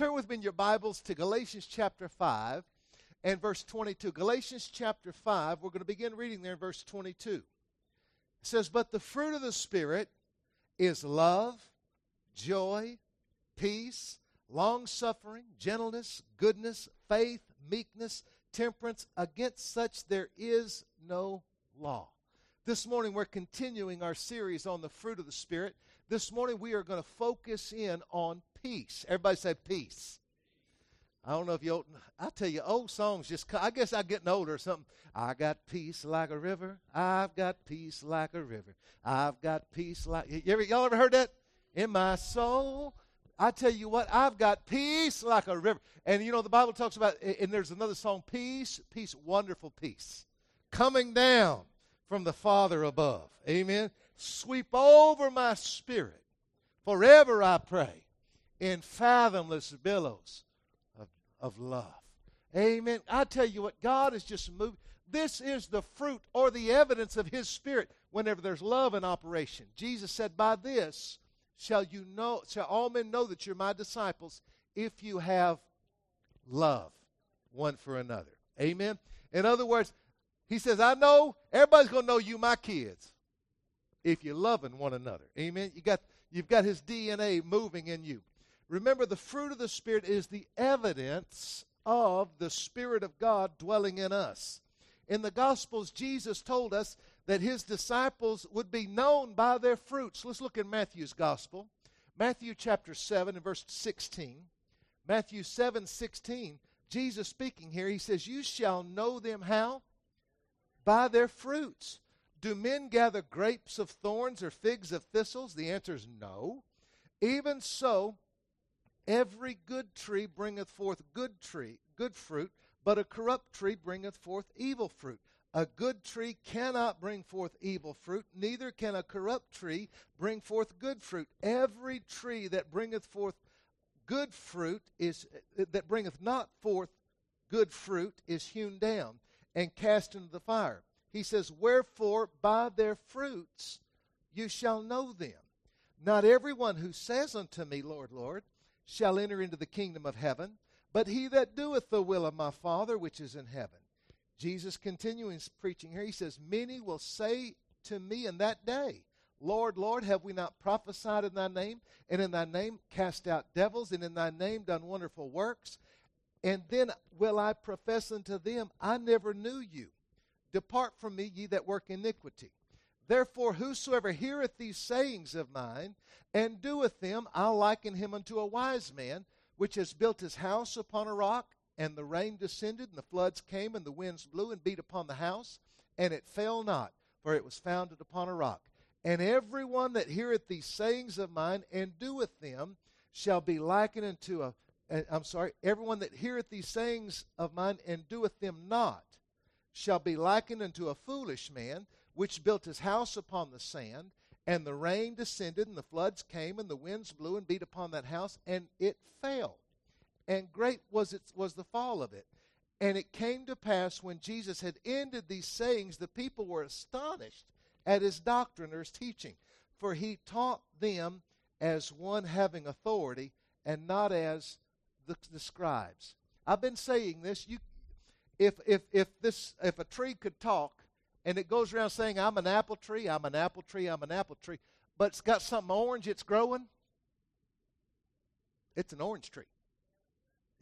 Turn with me in your Bibles to Galatians chapter 5 and verse 22. Galatians chapter 5, we're going to begin reading there in verse 22. It says, But the fruit of the Spirit is love, joy, peace, long suffering, gentleness, goodness, faith, meekness, temperance. Against such there is no law. This morning we're continuing our series on the fruit of the Spirit. This morning we are going to focus in on peace. Everybody say peace. I don't know if you, I tell you, old songs just, I guess I'm getting older or something. I got peace like a river. I've got peace like a river. I've got peace like, you ever, y'all ever heard that? In my soul. I tell you what, I've got peace like a river. And you know, the Bible talks about, and there's another song, peace, peace, wonderful peace. Coming down from the Father above. Amen. Sweep over my spirit. Forever I pray in fathomless billows of, of love. Amen. I tell you what, God is just moving. This is the fruit or the evidence of His Spirit whenever there's love in operation. Jesus said, By this shall you know, shall all men know that you're my disciples if you have love one for another. Amen. In other words, he says, I know everybody's going to know you, my kids, if you're loving one another. Amen. You got, you've got his DNA moving in you. Remember, the fruit of the Spirit is the evidence of the Spirit of God dwelling in us. In the Gospels, Jesus told us that his disciples would be known by their fruits. Let's look in Matthew's Gospel. Matthew chapter 7 and verse 16. Matthew 7 16. Jesus speaking here, he says, You shall know them how? By their fruits. Do men gather grapes of thorns or figs of thistles? The answer is no. Even so, Every good tree bringeth forth good tree, good fruit, but a corrupt tree bringeth forth evil fruit. A good tree cannot bring forth evil fruit, neither can a corrupt tree bring forth good fruit. Every tree that bringeth forth good fruit is that bringeth not forth good fruit is hewn down and cast into the fire. He says, Wherefore by their fruits you shall know them. Not everyone who says unto me, Lord, Lord, shall enter into the kingdom of heaven, but he that doeth the will of my Father which is in heaven. Jesus continuing preaching here, he says, Many will say to me in that day, Lord, Lord, have we not prophesied in thy name, and in thy name cast out devils, and in thy name done wonderful works? And then will I profess unto them, I never knew you. Depart from me, ye that work iniquity. Therefore, whosoever heareth these sayings of mine and doeth them, I'll liken him unto a wise man, which has built his house upon a rock, and the rain descended, and the floods came, and the winds blew and beat upon the house, and it fell not, for it was founded upon a rock. And every one that heareth these sayings of mine and doeth them shall be likened unto a I'm sorry, everyone that heareth these sayings of mine and doeth them not shall be likened unto a foolish man which built his house upon the sand, and the rain descended, and the floods came, and the winds blew and beat upon that house, and it fell. And great was it was the fall of it. And it came to pass when Jesus had ended these sayings, the people were astonished at his doctrine or his teaching, for he taught them as one having authority, and not as the, the scribes. I've been saying this. You, if if if this if a tree could talk, and it goes around saying, I'm an apple tree, I'm an apple tree, I'm an apple tree, but it's got something orange it's growing, it's an orange tree.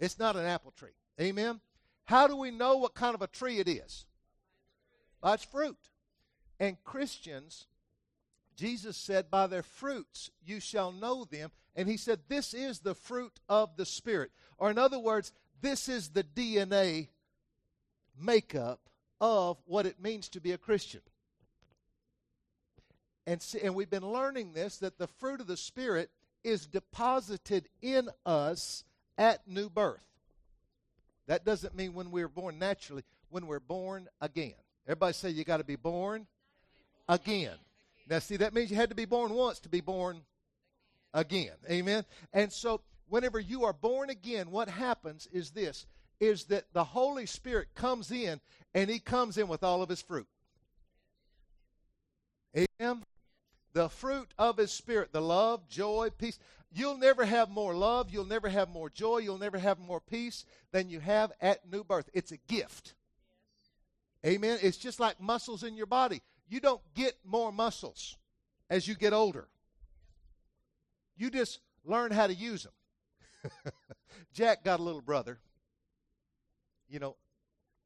It's not an apple tree. Amen? How do we know what kind of a tree it is? By its fruit. And Christians, Jesus said, By their fruits you shall know them. And he said, This is the fruit of the Spirit. Or, in other words, this is the DNA makeup of what it means to be a Christian. And, see, and we've been learning this that the fruit of the Spirit is deposited in us at new birth. That doesn't mean when we're born naturally, when we're born again. Everybody say you got to be born again. Now, see, that means you had to be born once to be born again. Amen. And so, whenever you are born again, what happens is this is that the Holy Spirit comes in and he comes in with all of his fruit. Amen. The fruit of his spirit, the love, joy, peace. You'll never have more love, you'll never have more joy, you'll never have more peace than you have at new birth. It's a gift. Amen. It's just like muscles in your body. You don't get more muscles as you get older. You just learn how to use them. Jack got a little brother. You know,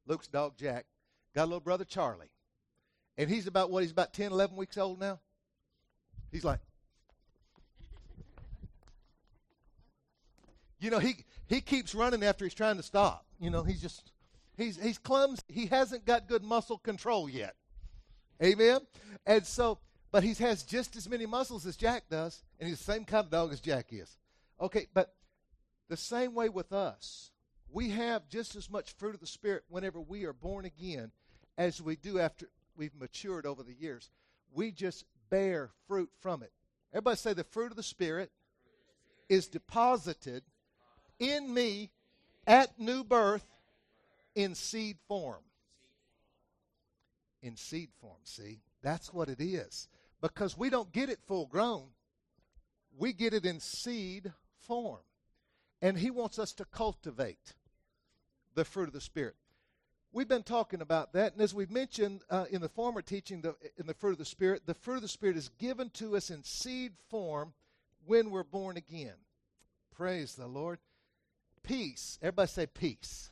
Luke's dog Jack got a little brother Charlie. And he's about what? He's about 10, 11 weeks old now. He's like, you know, he, he keeps running after he's trying to stop. You know, he's just, he's, he's clumsy. He hasn't got good muscle control yet. Amen? And so, but he has just as many muscles as Jack does, and he's the same kind of dog as Jack is. Okay, but the same way with us. We have just as much fruit of the Spirit whenever we are born again as we do after we've matured over the years. We just bear fruit from it. Everybody say the fruit of the Spirit is deposited in me at new birth in seed form. In seed form, see? That's what it is. Because we don't get it full grown, we get it in seed form. And He wants us to cultivate the fruit of the Spirit. We've been talking about that, and as we've mentioned uh, in the former teaching, the, in the fruit of the Spirit, the fruit of the Spirit is given to us in seed form when we're born again. Praise the Lord. Peace. Everybody say peace.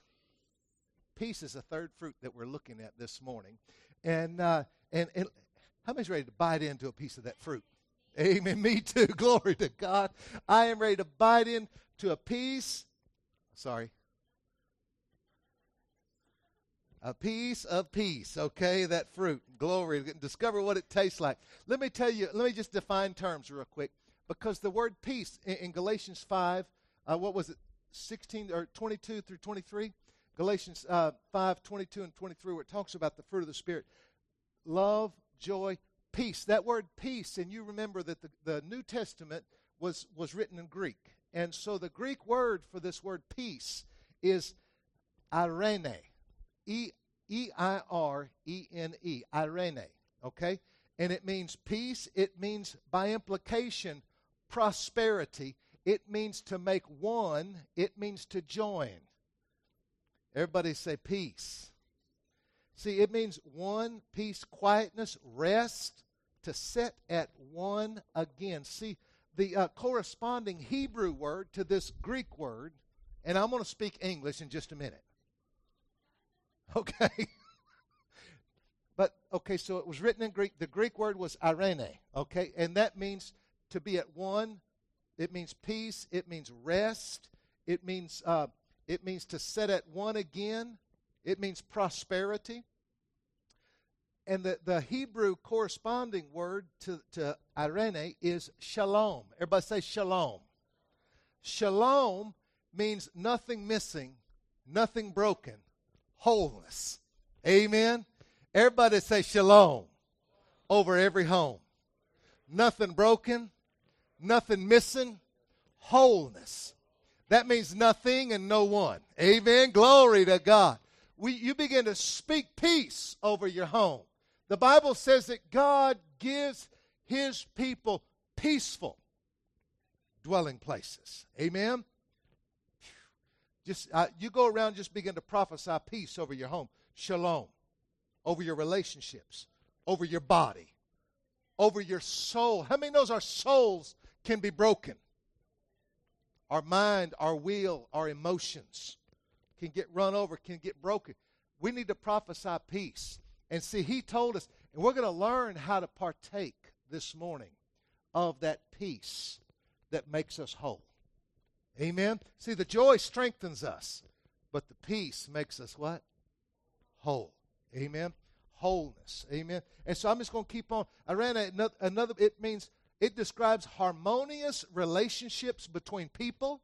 Peace is a third fruit that we're looking at this morning. And, uh, and, and how many's ready to bite into a piece of that fruit? Amen. Me too. Glory to God. I am ready to bite into a piece. Sorry. A piece of peace, okay? That fruit. Glory. Discover what it tastes like. Let me tell you, let me just define terms real quick. Because the word peace in, in Galatians 5, uh, what was it, 16 or 22 through 23? Galatians uh, 5, 22 and 23, where it talks about the fruit of the Spirit love, joy, peace. That word peace, and you remember that the, the New Testament was, was written in Greek. And so the Greek word for this word peace is eirene. E I R E N E, eirene. Okay? And it means peace. It means, by implication, prosperity. It means to make one. It means to join. Everybody say peace. See, it means one, peace, quietness, rest, to set at one again. See, the uh, corresponding Hebrew word to this Greek word, and I'm going to speak English in just a minute. Okay? but, okay, so it was written in Greek. The Greek word was eirene, okay? And that means to be at one. It means peace. It means rest. It means, uh, it means to set at one again. It means prosperity. And the, the Hebrew corresponding word to, to eirene is shalom. Everybody say shalom. Shalom means nothing missing, nothing broken, wholeness. Amen. Everybody say shalom over every home. Nothing broken, nothing missing, wholeness. That means nothing and no one. Amen. Glory to God. We, you begin to speak peace over your home. The Bible says that God gives his people peaceful dwelling places. Amen. Just uh, you go around, just begin to prophesy peace over your home, shalom, over your relationships, over your body, over your soul. How many knows our souls can be broken? Our mind, our will, our emotions can get run over, can get broken. We need to prophesy peace. And see, he told us, and we're going to learn how to partake this morning of that peace that makes us whole. Amen. See, the joy strengthens us, but the peace makes us what? Whole. Amen. Wholeness. Amen. And so I'm just going to keep on. I ran another, it means, it describes harmonious relationships between people.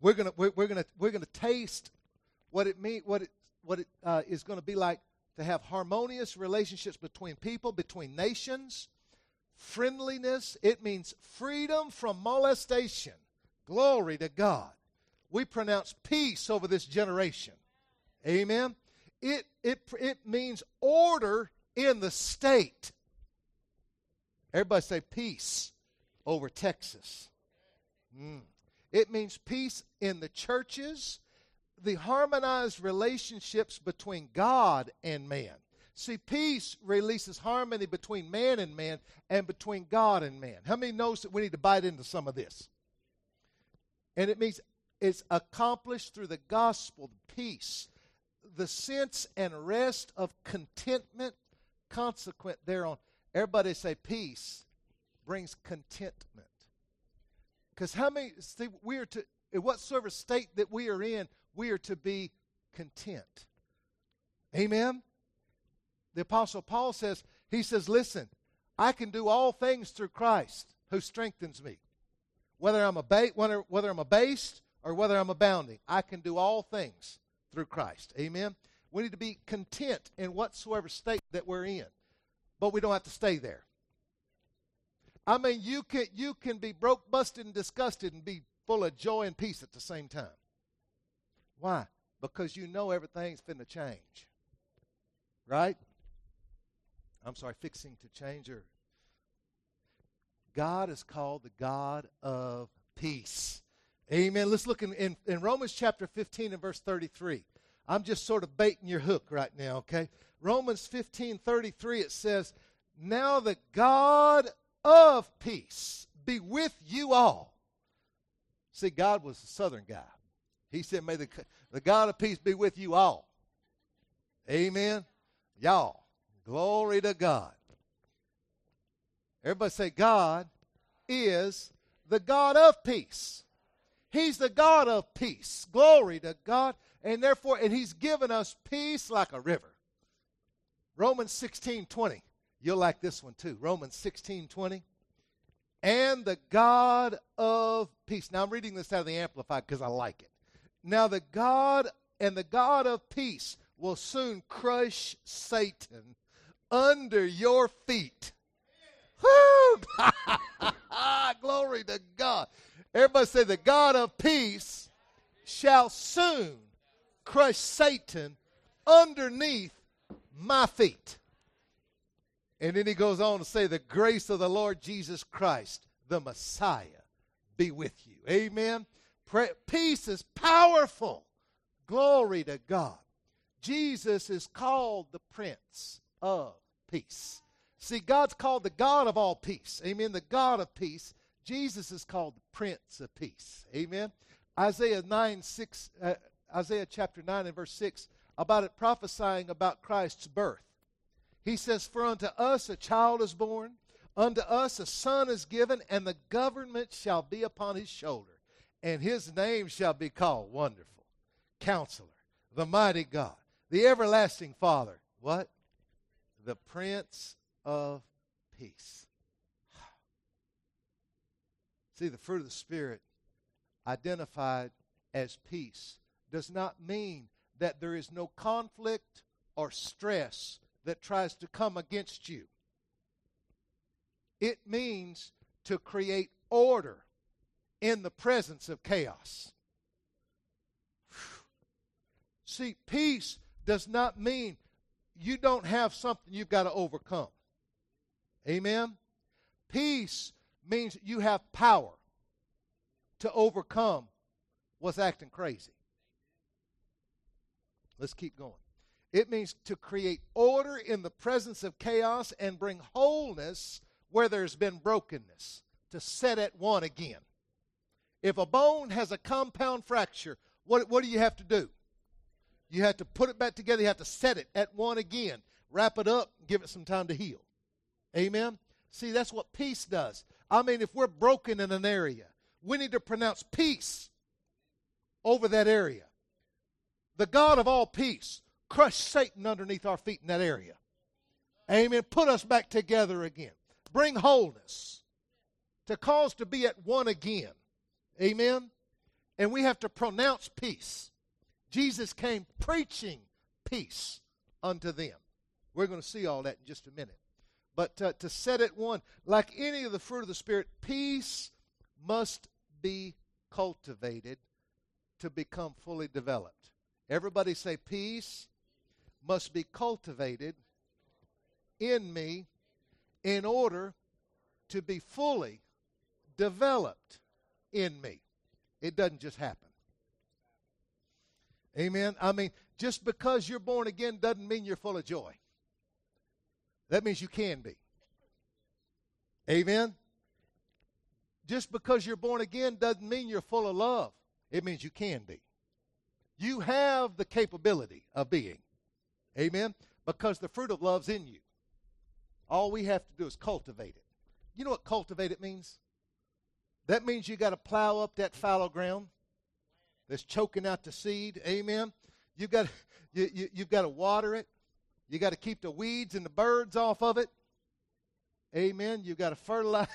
We're going to, we're, we're going to, we're going to taste what it mean, what it what it uh, is going to be like to have harmonious relationships between people, between nations, friendliness. It means freedom from molestation. Glory to God. We pronounce peace over this generation. Amen. It, it, it means order in the state. Everybody say peace over Texas. Mm. It means peace in the churches, the harmonized relationships between God and man. See, peace releases harmony between man and man and between God and man. How many knows that we need to bite into some of this? And it means it's accomplished through the gospel, the peace, the sense and rest of contentment consequent thereon. Everybody say peace brings contentment. Because how many see we are to in whatsoever state that we are in, we are to be content. Amen. The apostle Paul says, he says, listen, I can do all things through Christ who strengthens me. Whether I'm, ba- whether, whether I'm abased or whether I'm abounding, I can do all things through Christ. Amen. We need to be content in whatsoever state that we're in. But we don't have to stay there. I mean, you can you can be broke, busted, and disgusted and be full of joy and peace at the same time. Why? Because you know everything's finna change. Right? I'm sorry, fixing to change or God is called the God of peace. Amen. Let's look in, in, in, Romans chapter 15 and verse 33. I'm just sort of baiting your hook right now, okay? Romans 15 33, it says, Now the God of peace be with you all. See, God was a southern guy. He said, May the, the God of peace be with you all. Amen. Y'all. Glory to God. Everybody say, God is the God of peace. He's the God of peace. Glory to God. And therefore, and He's given us peace like a river. Romans 16 20. You'll like this one too. Romans 16 20. And the God of peace. Now I'm reading this out of the Amplified because I like it. Now the God and the God of peace will soon crush Satan under your feet. Glory to God. Everybody say, The God of peace shall soon crush Satan underneath my feet. And then he goes on to say, The grace of the Lord Jesus Christ, the Messiah, be with you. Amen. Peace is powerful. Glory to God. Jesus is called the Prince of Peace. See, God's called the God of all peace. Amen. The God of peace. Jesus is called the Prince of Peace. Amen. Isaiah 9, 6, uh, Isaiah chapter 9 and verse 6, about it prophesying about Christ's birth. He says, For unto us a child is born, unto us a son is given, and the government shall be upon his shoulder, and his name shall be called Wonderful, Counselor, the Mighty God, the Everlasting Father. What? The Prince of Peace. See, the fruit of the Spirit, identified as peace, does not mean that there is no conflict or stress that tries to come against you. It means to create order in the presence of chaos. See, peace does not mean you don't have something you've got to overcome. Amen? Peace means you have power to overcome what's acting crazy. Let's keep going. It means to create order in the presence of chaos and bring wholeness where there's been brokenness, to set at one again. If a bone has a compound fracture, what, what do you have to do? You have to put it back together. You have to set it at one again, wrap it up, give it some time to heal. Amen? See, that's what peace does. I mean, if we're broken in an area, we need to pronounce peace over that area. The God of all peace crush Satan underneath our feet in that area. Amen. Put us back together again. Bring wholeness. To cause to be at one again. Amen. And we have to pronounce peace. Jesus came preaching peace unto them. We're going to see all that in just a minute. But uh, to set it one, like any of the fruit of the Spirit, peace must be cultivated to become fully developed. Everybody say, peace must be cultivated in me in order to be fully developed in me. It doesn't just happen. Amen. I mean, just because you're born again doesn't mean you're full of joy. That means you can be. Amen. Just because you're born again doesn't mean you're full of love. It means you can be. You have the capability of being. Amen. Because the fruit of love's in you. All we have to do is cultivate it. You know what cultivate it means? That means you got to plow up that fallow ground that's choking out the seed. Amen. You've got you, you, you've got to water it. You've got to keep the weeds and the birds off of it. Amen. You've got to fertilize.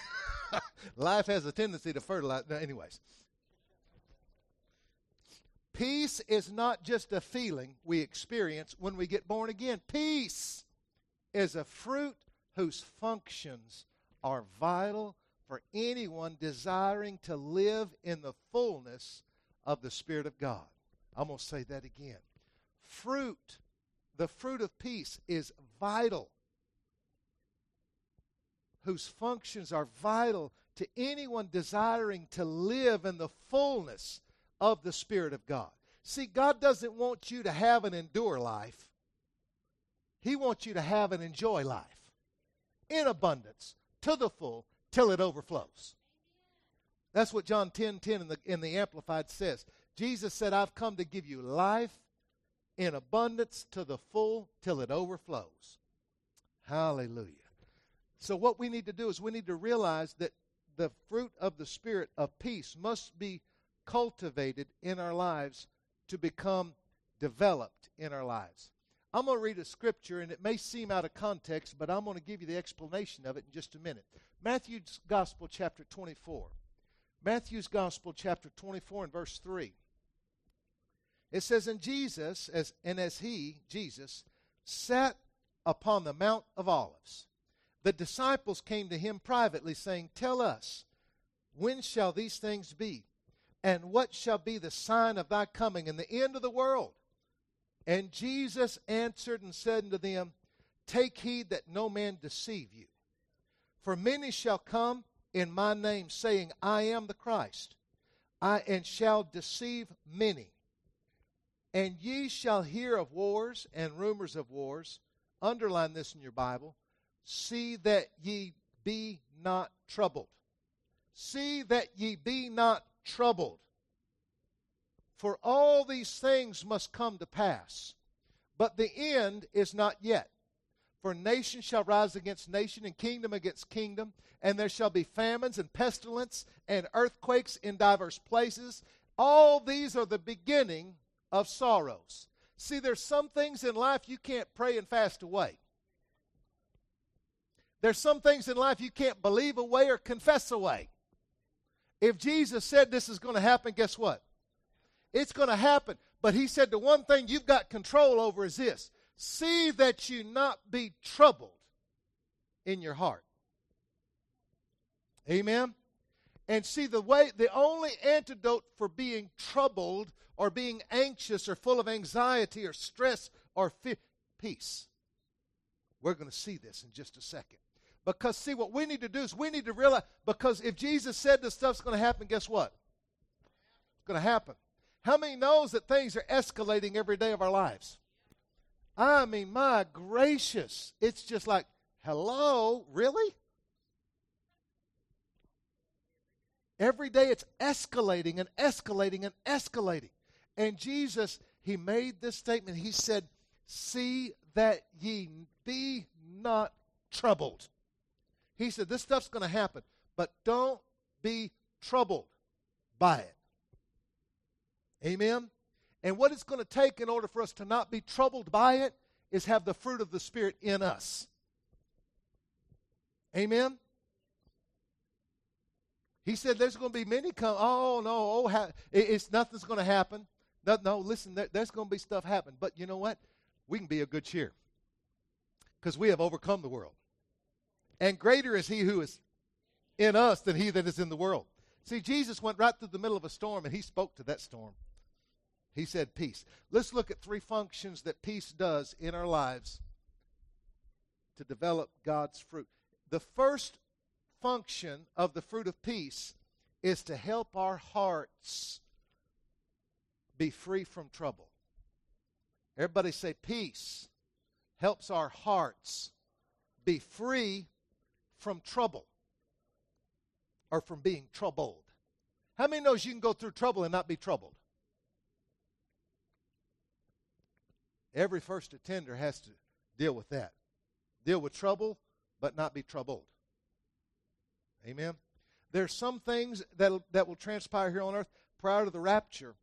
Life has a tendency to fertilize. No, anyways. Peace is not just a feeling we experience when we get born again. Peace is a fruit whose functions are vital for anyone desiring to live in the fullness of the Spirit of God. I'm going to say that again. Fruit, the fruit of peace, is vital, whose functions are vital to anyone desiring to live in the fullness of the Spirit of God. See, God doesn't want you to have an endure life, He wants you to have an enjoy life in abundance, to the full, till it overflows. That's what John 10 10 in the, in the Amplified says. Jesus said, I've come to give you life in abundance to the full till it overflows. Hallelujah. So, what we need to do is we need to realize that the fruit of the Spirit of peace must be cultivated in our lives to become developed in our lives. I'm going to read a scripture, and it may seem out of context, but I'm going to give you the explanation of it in just a minute. Matthew's Gospel, chapter 24. Matthew's Gospel, chapter 24, and verse 3. It says, And Jesus, as, and as he, Jesus, sat upon the Mount of Olives, the disciples came to him privately, saying, Tell us, when shall these things be? And what shall be the sign of thy coming and the end of the world? And Jesus answered and said unto them, Take heed that no man deceive you. For many shall come in my name, saying, I am the Christ, I, and shall deceive many. And ye shall hear of wars and rumors of wars. Underline this in your Bible. See that ye be not troubled. See that ye be not troubled. For all these things must come to pass, but the end is not yet. For nation shall rise against nation, and kingdom against kingdom, and there shall be famines and pestilence and earthquakes in divers places. All these are the beginning of sorrows. See, there's some things in life you can't pray and fast away. There's some things in life you can't believe away or confess away. If Jesus said this is going to happen, guess what? It's going to happen. But he said the one thing you've got control over is this see that you not be troubled in your heart. Amen? And see, the way, the only antidote for being troubled or being anxious or full of anxiety or stress or fear, peace. We're going to see this in just a second. Because, see, what we need to do is we need to realize, because if Jesus said this stuff's going to happen, guess what? It's going to happen. How many knows that things are escalating every day of our lives? I mean, my gracious. It's just like, hello, really? Every day it's escalating and escalating and escalating. And Jesus, he made this statement. He said, See that ye be not troubled. He said, This stuff's going to happen, but don't be troubled by it. Amen? And what it's going to take in order for us to not be troubled by it is have the fruit of the Spirit in us. Amen? He said there's going to be many come. Oh, no, oh, ha- it's nothing's going to happen. No, no listen, there, there's going to be stuff happen. But you know what? We can be a good cheer because we have overcome the world. And greater is he who is in us than he that is in the world. See, Jesus went right through the middle of a storm and he spoke to that storm. He said, Peace. Let's look at three functions that peace does in our lives to develop God's fruit. The first function of the fruit of peace is to help our hearts be free from trouble. Everybody say, Peace helps our hearts be free from trouble or from being troubled. How many knows you can go through trouble and not be troubled? Every first attender has to deal with that. Deal with trouble, but not be troubled. Amen. There's some things that that will transpire here on earth prior to the rapture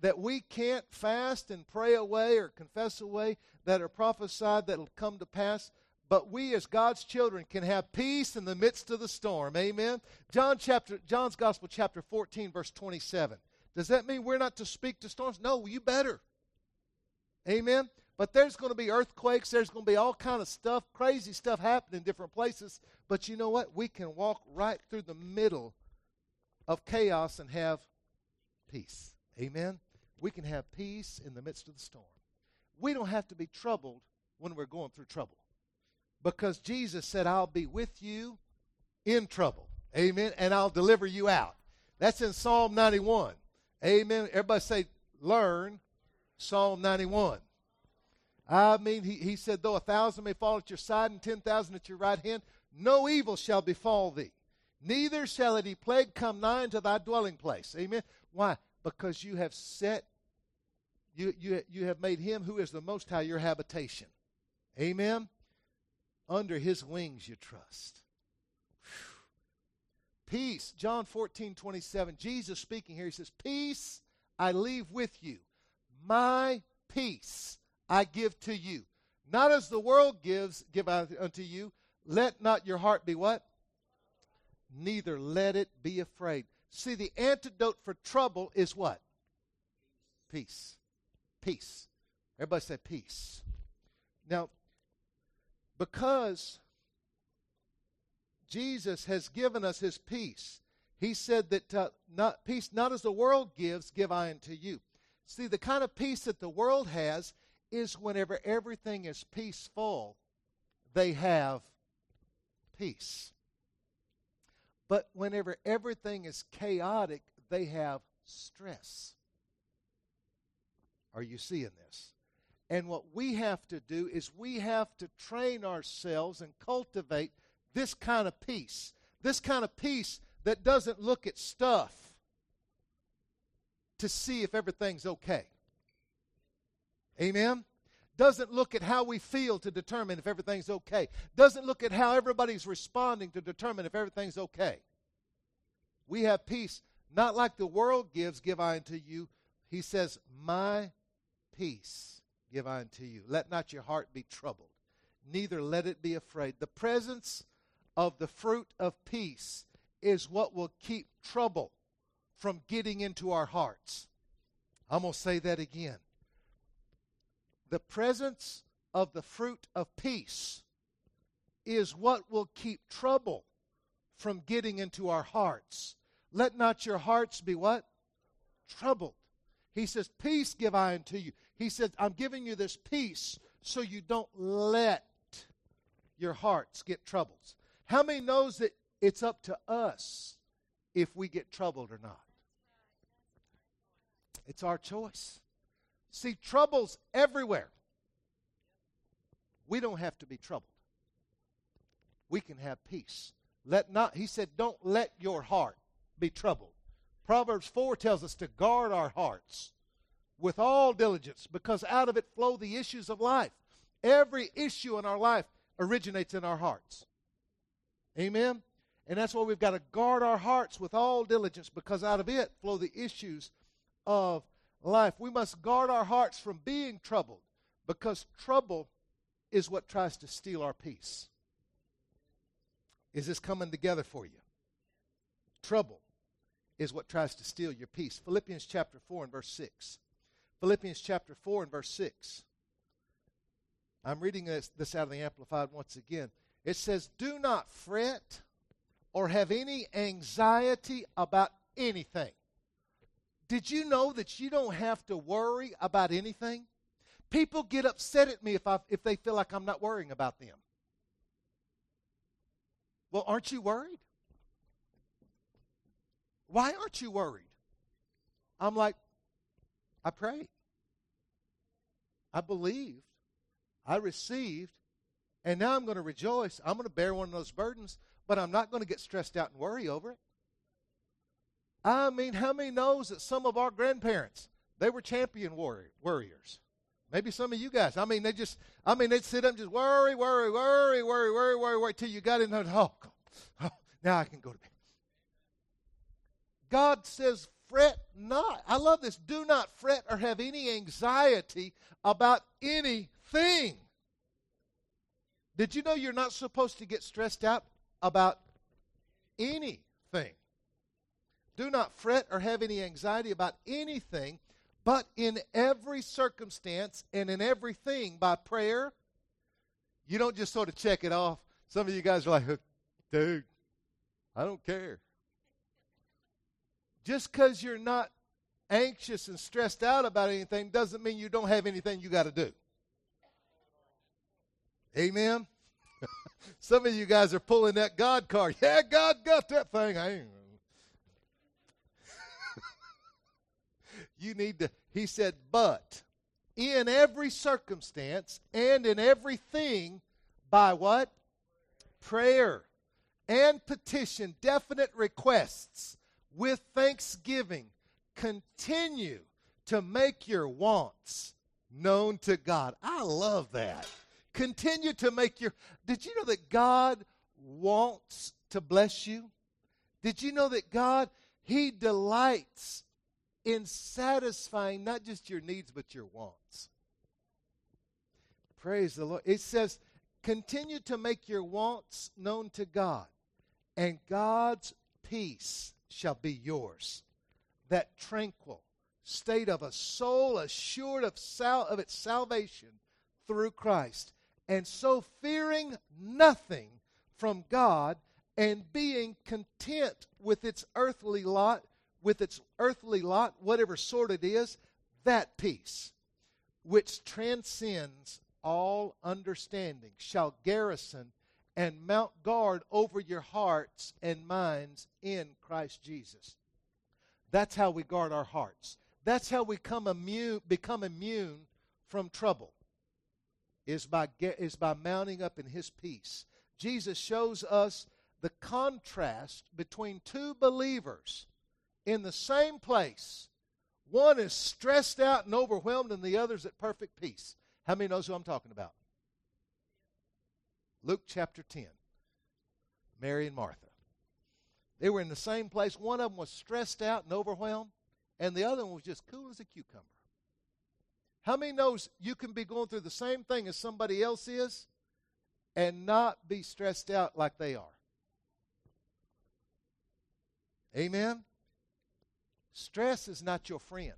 that we can't fast and pray away or confess away that are prophesied that will come to pass but we as God's children can have peace in the midst of the storm. Amen. John chapter John's Gospel chapter 14 verse 27. Does that mean we're not to speak to storms? No, you better. Amen. But there's going to be earthquakes, there's going to be all kind of stuff, crazy stuff happening in different places, but you know what? We can walk right through the middle of chaos and have peace. Amen. We can have peace in the midst of the storm. We don't have to be troubled when we're going through trouble because Jesus said, I'll be with you in trouble. Amen. And I'll deliver you out. That's in Psalm 91. Amen. Everybody say, learn Psalm 91. I mean, he, he said, though a thousand may fall at your side and ten thousand at your right hand, no evil shall befall thee. Neither shall any plague come nigh unto thy dwelling place. Amen. Why? Because you have set, you, you, you have made him who is the Most High your habitation. Amen. Under his wings you trust. Peace. John 14, 27. Jesus speaking here, he says, Peace I leave with you. My peace I give to you. Not as the world gives, give unto you. Let not your heart be what? Neither let it be afraid. See, the antidote for trouble is what? Peace. Peace. Everybody say peace. Now, because Jesus has given us his peace, he said that uh, not, peace not as the world gives, give I unto you. See, the kind of peace that the world has is whenever everything is peaceful, they have peace. But whenever everything is chaotic, they have stress. Are you seeing this? And what we have to do is we have to train ourselves and cultivate this kind of peace. This kind of peace that doesn't look at stuff to see if everything's okay. Amen? Doesn't look at how we feel to determine if everything's okay. Doesn't look at how everybody's responding to determine if everything's okay. We have peace, not like the world gives, give I unto you. He says, My peace give I unto you. Let not your heart be troubled, neither let it be afraid. The presence of the fruit of peace is what will keep trouble from getting into our hearts. I'm going to say that again. The presence of the fruit of peace is what will keep trouble from getting into our hearts. Let not your hearts be what? Troubled. He says, Peace give I unto you. He says, I'm giving you this peace so you don't let your hearts get troubled. How many knows that it's up to us if we get troubled or not? It's our choice. See, trouble's everywhere. We don't have to be troubled. We can have peace. Let not he said, don't let your heart be troubled. Proverbs 4 tells us to guard our hearts with all diligence because out of it flow the issues of life. Every issue in our life originates in our hearts. Amen? And that's why we've got to guard our hearts with all diligence because out of it flow the issues of life. We must guard our hearts from being troubled because trouble is what tries to steal our peace. Is this coming together for you? Trouble is what tries to steal your peace. Philippians chapter 4 and verse 6. Philippians chapter 4 and verse 6. I'm reading this, this out of the Amplified once again. It says, Do not fret or have any anxiety about anything. Did you know that you don't have to worry about anything? People get upset at me if, I, if they feel like I'm not worrying about them. Well, aren't you worried? Why aren't you worried? I'm like, I prayed. I believed. I received. And now I'm going to rejoice. I'm going to bear one of those burdens, but I'm not going to get stressed out and worry over it. I mean, how many knows that some of our grandparents, they were champion warrior, warriors? Maybe some of you guys. I mean, they just, I mean, they'd sit up and just worry, worry, worry, worry, worry, worry, worry, till you got in there. Oh, oh, now I can go to bed. God says, fret not. I love this. Do not fret or have any anxiety about anything. Did you know you're not supposed to get stressed out about anything? Do not fret or have any anxiety about anything, but in every circumstance and in everything by prayer. You don't just sort of check it off. Some of you guys are like, dude, I don't care. Just because you're not anxious and stressed out about anything doesn't mean you don't have anything you got to do. Amen. Some of you guys are pulling that God card. Yeah, God got that thing. I ain't. You need to, he said, but in every circumstance and in everything, by what? Prayer and petition, definite requests with thanksgiving. Continue to make your wants known to God. I love that. Continue to make your. Did you know that God wants to bless you? Did you know that God, He delights in satisfying not just your needs, but your wants? Praise the Lord. It says, continue to make your wants known to God, and God's peace shall be yours. That tranquil state of a soul assured of, sal- of its salvation through Christ and so fearing nothing from God and being content with its earthly lot, with its earthly lot, whatever sort it is, that peace, which transcends all understanding, shall garrison and mount guard over your hearts and minds in Christ Jesus. That's how we guard our hearts. That's how we come immune, become immune from trouble is by, is by mounting up in his peace. Jesus shows us the contrast between two believers in the same place. One is stressed out and overwhelmed, and the other's at perfect peace. How many knows who I'm talking about? Luke chapter 10. Mary and Martha. They were in the same place. One of them was stressed out and overwhelmed, and the other one was just cool as a cucumber. How many knows you can be going through the same thing as somebody else is and not be stressed out like they are? Amen? Stress is not your friend.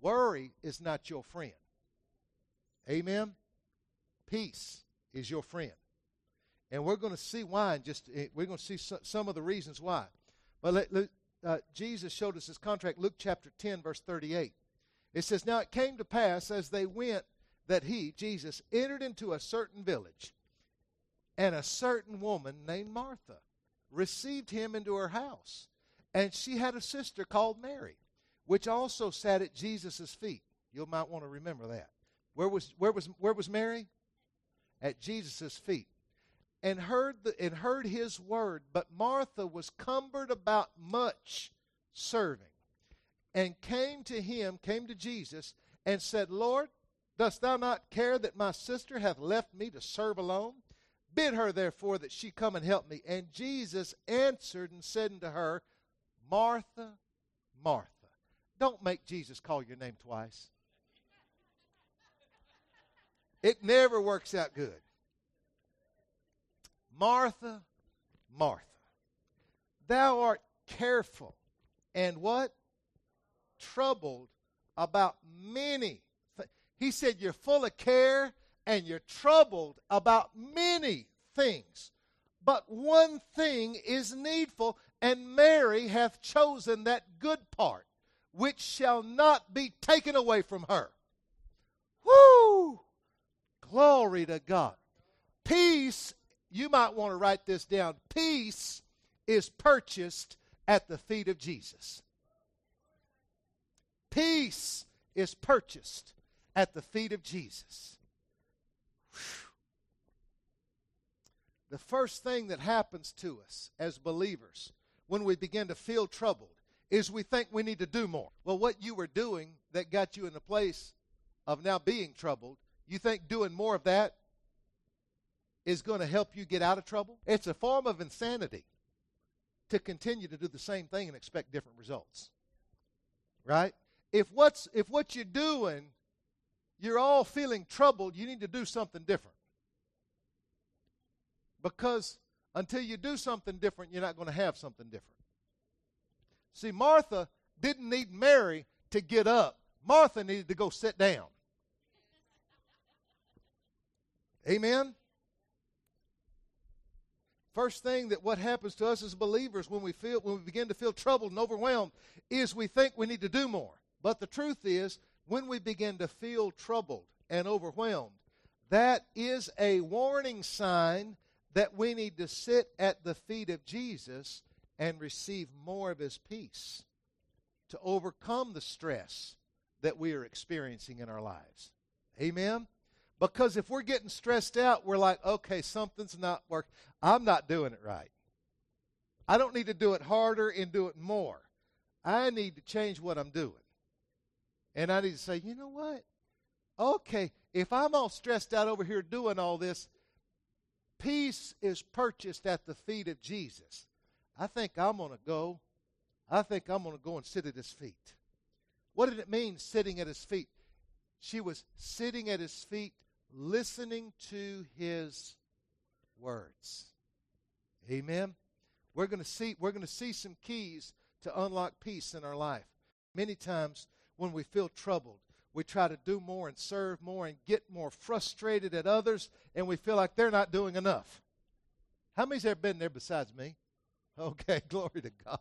Worry is not your friend. Amen? Peace is your friend. And we're going to see why, and just eh, we're going to see some of the reasons why. But let, let, uh, Jesus showed us his contract, Luke chapter 10, verse 38. It says, Now it came to pass as they went that he, Jesus, entered into a certain village, and a certain woman named Martha received him into her house. And she had a sister called Mary, which also sat at Jesus' feet. You might want to remember that. Where was, where was, where was Mary? At Jesus' feet. And heard, the, and heard his word. But Martha was cumbered about much serving and came to him, came to Jesus, and said, Lord, dost thou not care that my sister hath left me to serve alone? Bid her therefore that she come and help me. And Jesus answered and said unto her, Martha, Martha. Don't make Jesus call your name twice. It never works out good. Martha, Martha, thou art careful and what? troubled about many. Th- he said, You're full of care and you're troubled about many things. But one thing is needful, and Mary hath chosen that good part, which shall not be taken away from her. Whoo! Glory to God. Peace, you might want to write this down. Peace is purchased at the feet of Jesus. Peace is purchased at the feet of Jesus. The first thing that happens to us as believers when we begin to feel troubled is we think we need to do more. Well, what you were doing that got you in the place of now being troubled, you think doing more of that is going to help you get out of trouble? It's a form of insanity to continue to do the same thing and expect different results. Right? If what's if what you're doing you're all feeling troubled, you need to do something different. Because until you do something different, you're not going to have something different. See, Martha didn't need Mary to get up, Martha needed to go sit down. Amen? First thing that what happens to us as believers when we feel when we begin to feel troubled and overwhelmed is we think we need to do more. But the truth is, when we begin to feel troubled and overwhelmed, that is a warning sign that we need to sit at the feet of Jesus and receive more of his peace to overcome the stress that we are experiencing in our lives. Amen? Because if we're getting stressed out, we're like, okay, something's not working. I'm not doing it right. I don't need to do it harder and do it more. I need to change what I'm doing. And I need to say, you know what? Okay, if I'm all stressed out over here doing all this, peace is purchased at the feet of Jesus. I think I'm going to go. I think I'm going to go and sit at his feet. What did it mean sitting at his feet? She was sitting at his feet, listening to his words. Amen. We're going to see we're going to see some keys to unlock peace in our life. Many times when we feel troubled, we try to do more and serve more and get more frustrated at others, and we feel like they're not doing enough. How many's ever been there besides me? Okay, glory to God.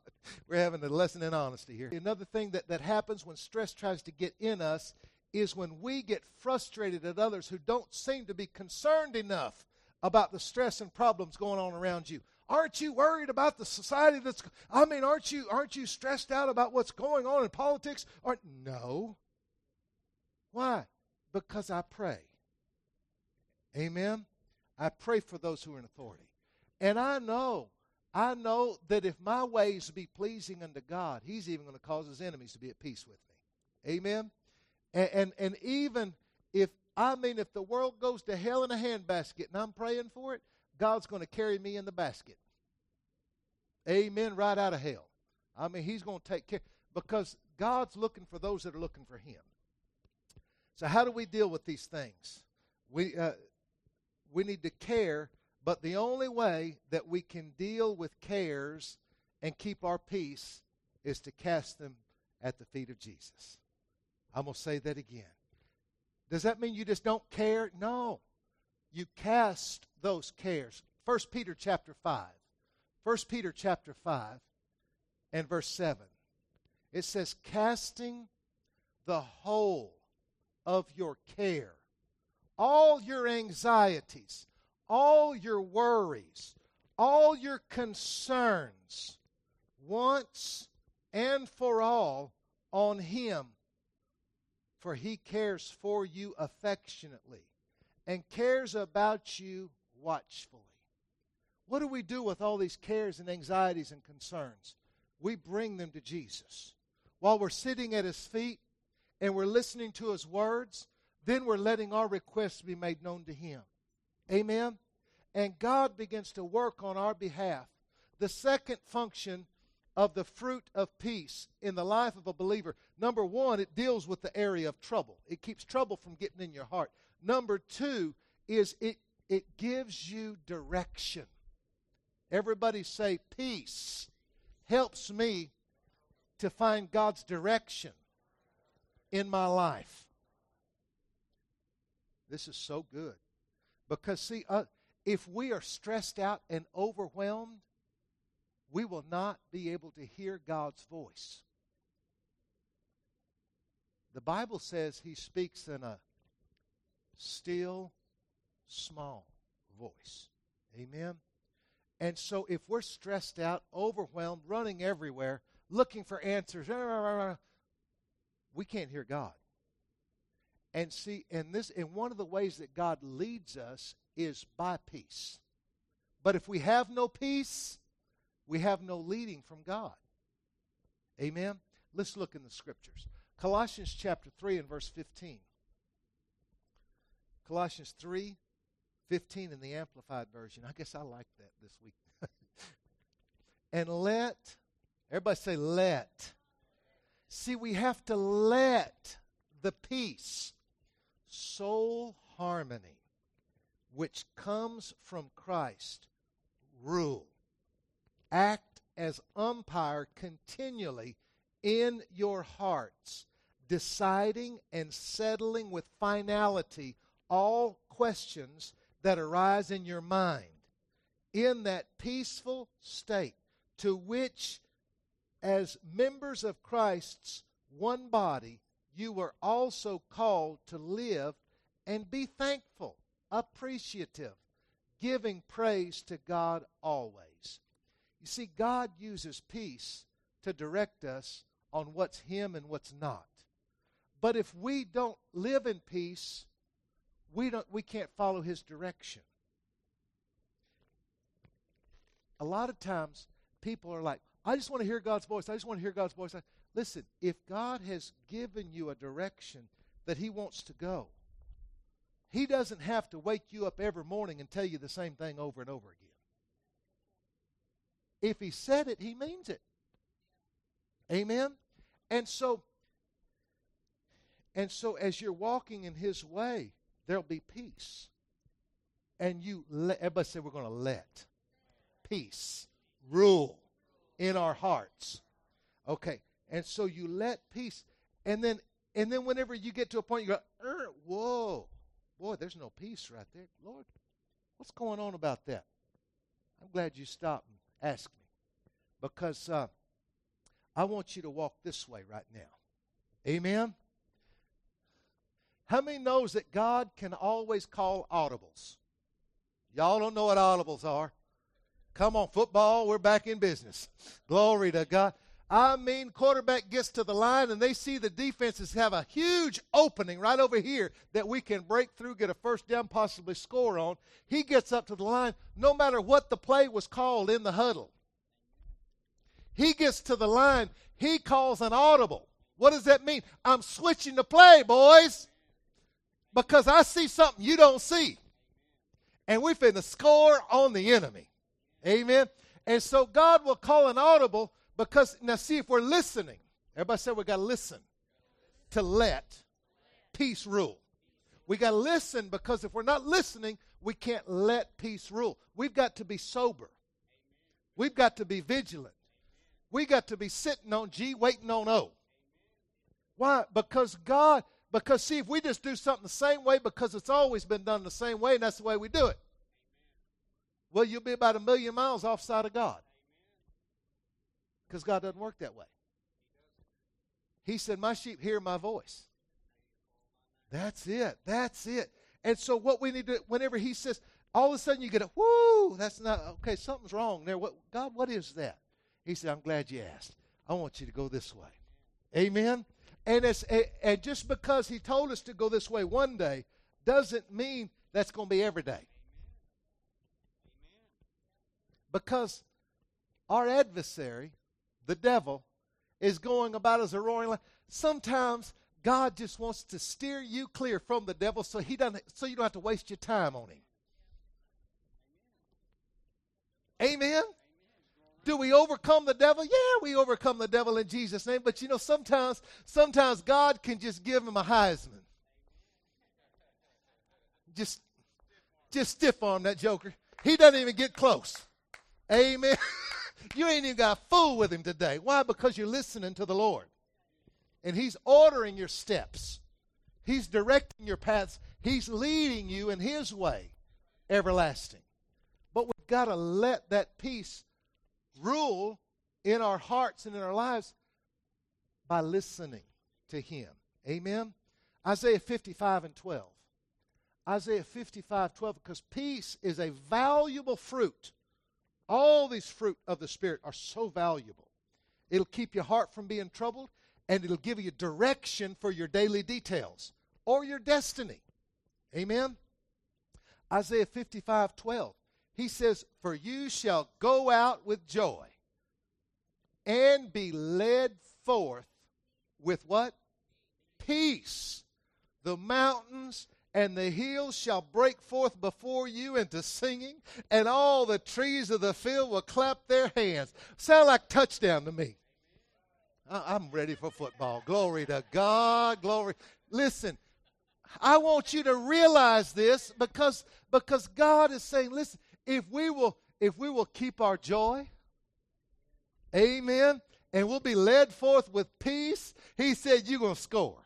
We're having a lesson in honesty here. Another thing that, that happens when stress tries to get in us is when we get frustrated at others who don't seem to be concerned enough about the stress and problems going on around you. Aren't you worried about the society that's I mean, aren't you aren't you stressed out about what's going on in politics? Or no. Why? Because I pray. Amen. I pray for those who are in authority. And I know, I know that if my ways be pleasing unto God, He's even going to cause His enemies to be at peace with me. Amen. And, and, and even if I mean, if the world goes to hell in a handbasket and I'm praying for it, God's going to carry me in the basket. Amen. Right out of hell. I mean, He's going to take care because God's looking for those that are looking for Him. So, how do we deal with these things? We, uh, we need to care, but the only way that we can deal with cares and keep our peace is to cast them at the feet of Jesus. I'm going to say that again. Does that mean you just don't care? No. You cast those cares. 1 Peter chapter 5. 1 Peter chapter 5 and verse 7. It says, casting the whole of your care, all your anxieties, all your worries, all your concerns, once and for all on Him, for He cares for you affectionately and cares about you watchfully. What do we do with all these cares and anxieties and concerns? We bring them to Jesus. While we're sitting at His feet, and we're listening to his words, then we're letting our requests be made known to him. Amen? And God begins to work on our behalf. The second function of the fruit of peace in the life of a believer number one, it deals with the area of trouble, it keeps trouble from getting in your heart. Number two is it, it gives you direction. Everybody say, Peace helps me to find God's direction in my life. This is so good. Because, see, uh, if we are stressed out and overwhelmed, we will not be able to hear God's voice. The Bible says He speaks in a still, small voice. Amen? And so if we're stressed out, overwhelmed, running everywhere, looking for answers, we can't hear God. And see, and this and one of the ways that God leads us is by peace. But if we have no peace, we have no leading from God. Amen. Let's look in the scriptures. Colossians chapter 3 and verse 15. Colossians 3 15 in the Amplified Version. I guess I like that this week. and let, everybody say, let. See, we have to let the peace, soul harmony, which comes from Christ, rule. Act as umpire continually in your hearts, deciding and settling with finality all questions that arise in your mind in that peaceful state to which, as members of Christ's one body, you were also called to live and be thankful, appreciative, giving praise to God always. You see, God uses peace to direct us on what's Him and what's not. But if we don't live in peace, we, don't, we can't follow his direction. A lot of times, people are like, I just want to hear God's voice. I just want to hear God's voice. Listen, if God has given you a direction that he wants to go, he doesn't have to wake you up every morning and tell you the same thing over and over again. If he said it, he means it. Amen? And so, and so as you're walking in his way, there'll be peace. And you let, everybody say we're going to let peace rule in our hearts. Okay. And so you let peace. And then and then whenever you get to a point you go, er, whoa, boy, there's no peace right there. Lord, what's going on about that? I'm glad you stopped and asked me. Because uh, I want you to walk this way right now. Amen? How many knows that God can always call audibles? Y'all don't know what audibles are. Come on, football, we're back in business. Glory to God. I mean, quarterback gets to the line and they see the defenses have a huge opening right over here that we can break through, get a first down, possibly score on. He gets up to the line no matter what the play was called in the huddle. He gets to the line, he calls an audible. What does that mean? I'm switching the play, boys because I see something you don't see. And we're finna score on the enemy. Amen. And so God will call an audible because now see if we're listening. Everybody said we gotta listen to let peace rule. We gotta listen because if we're not listening, we can't let peace rule. We've got to be sober. We've got to be vigilant. We got to be sitting on G, waiting on O. Why? Because God, because, see, if we just do something the same way because it's always been done the same way and that's the way we do it, well, you'll be about a million miles offside of God. Because God doesn't work that way. He said, My sheep hear my voice. That's it. That's it. And so, what we need to, whenever He says, all of a sudden you get a, whoo, that's not, okay, something's wrong there. What, God, what is that? He said, I'm glad you asked. I want you to go this way. Amen. And, it's, and just because he told us to go this way one day doesn't mean that's going to be every day. Because our adversary, the devil, is going about as a roaring lion. Sometimes God just wants to steer you clear from the devil so he doesn't so you don't have to waste your time on him. Amen. Do we overcome the devil? Yeah, we overcome the devil in Jesus' name. But you know, sometimes, sometimes God can just give him a Heisman. Just, just stiff arm that joker. He doesn't even get close. Amen. you ain't even got fool with him today. Why? Because you're listening to the Lord. And He's ordering your steps. He's directing your paths. He's leading you in His way, everlasting. But we've got to let that peace rule in our hearts and in our lives by listening to Him. Amen? Isaiah 55 and 12. Isaiah 55, 12, because peace is a valuable fruit All these fruit of the Spirit are so valuable. It'll keep your heart from being troubled, and it'll give you direction for your daily details or your destiny. Amen? Isaiah 55 12. He says, For you shall go out with joy and be led forth with what? Peace. The mountains and the hills shall break forth before you into singing, and all the trees of the field will clap their hands. Sound like touchdown to me. I'm ready for football. Glory to God. Glory. Listen, I want you to realize this because, because God is saying, listen, if we will if we will keep our joy, amen, and we'll be led forth with peace, he said, you're going to score.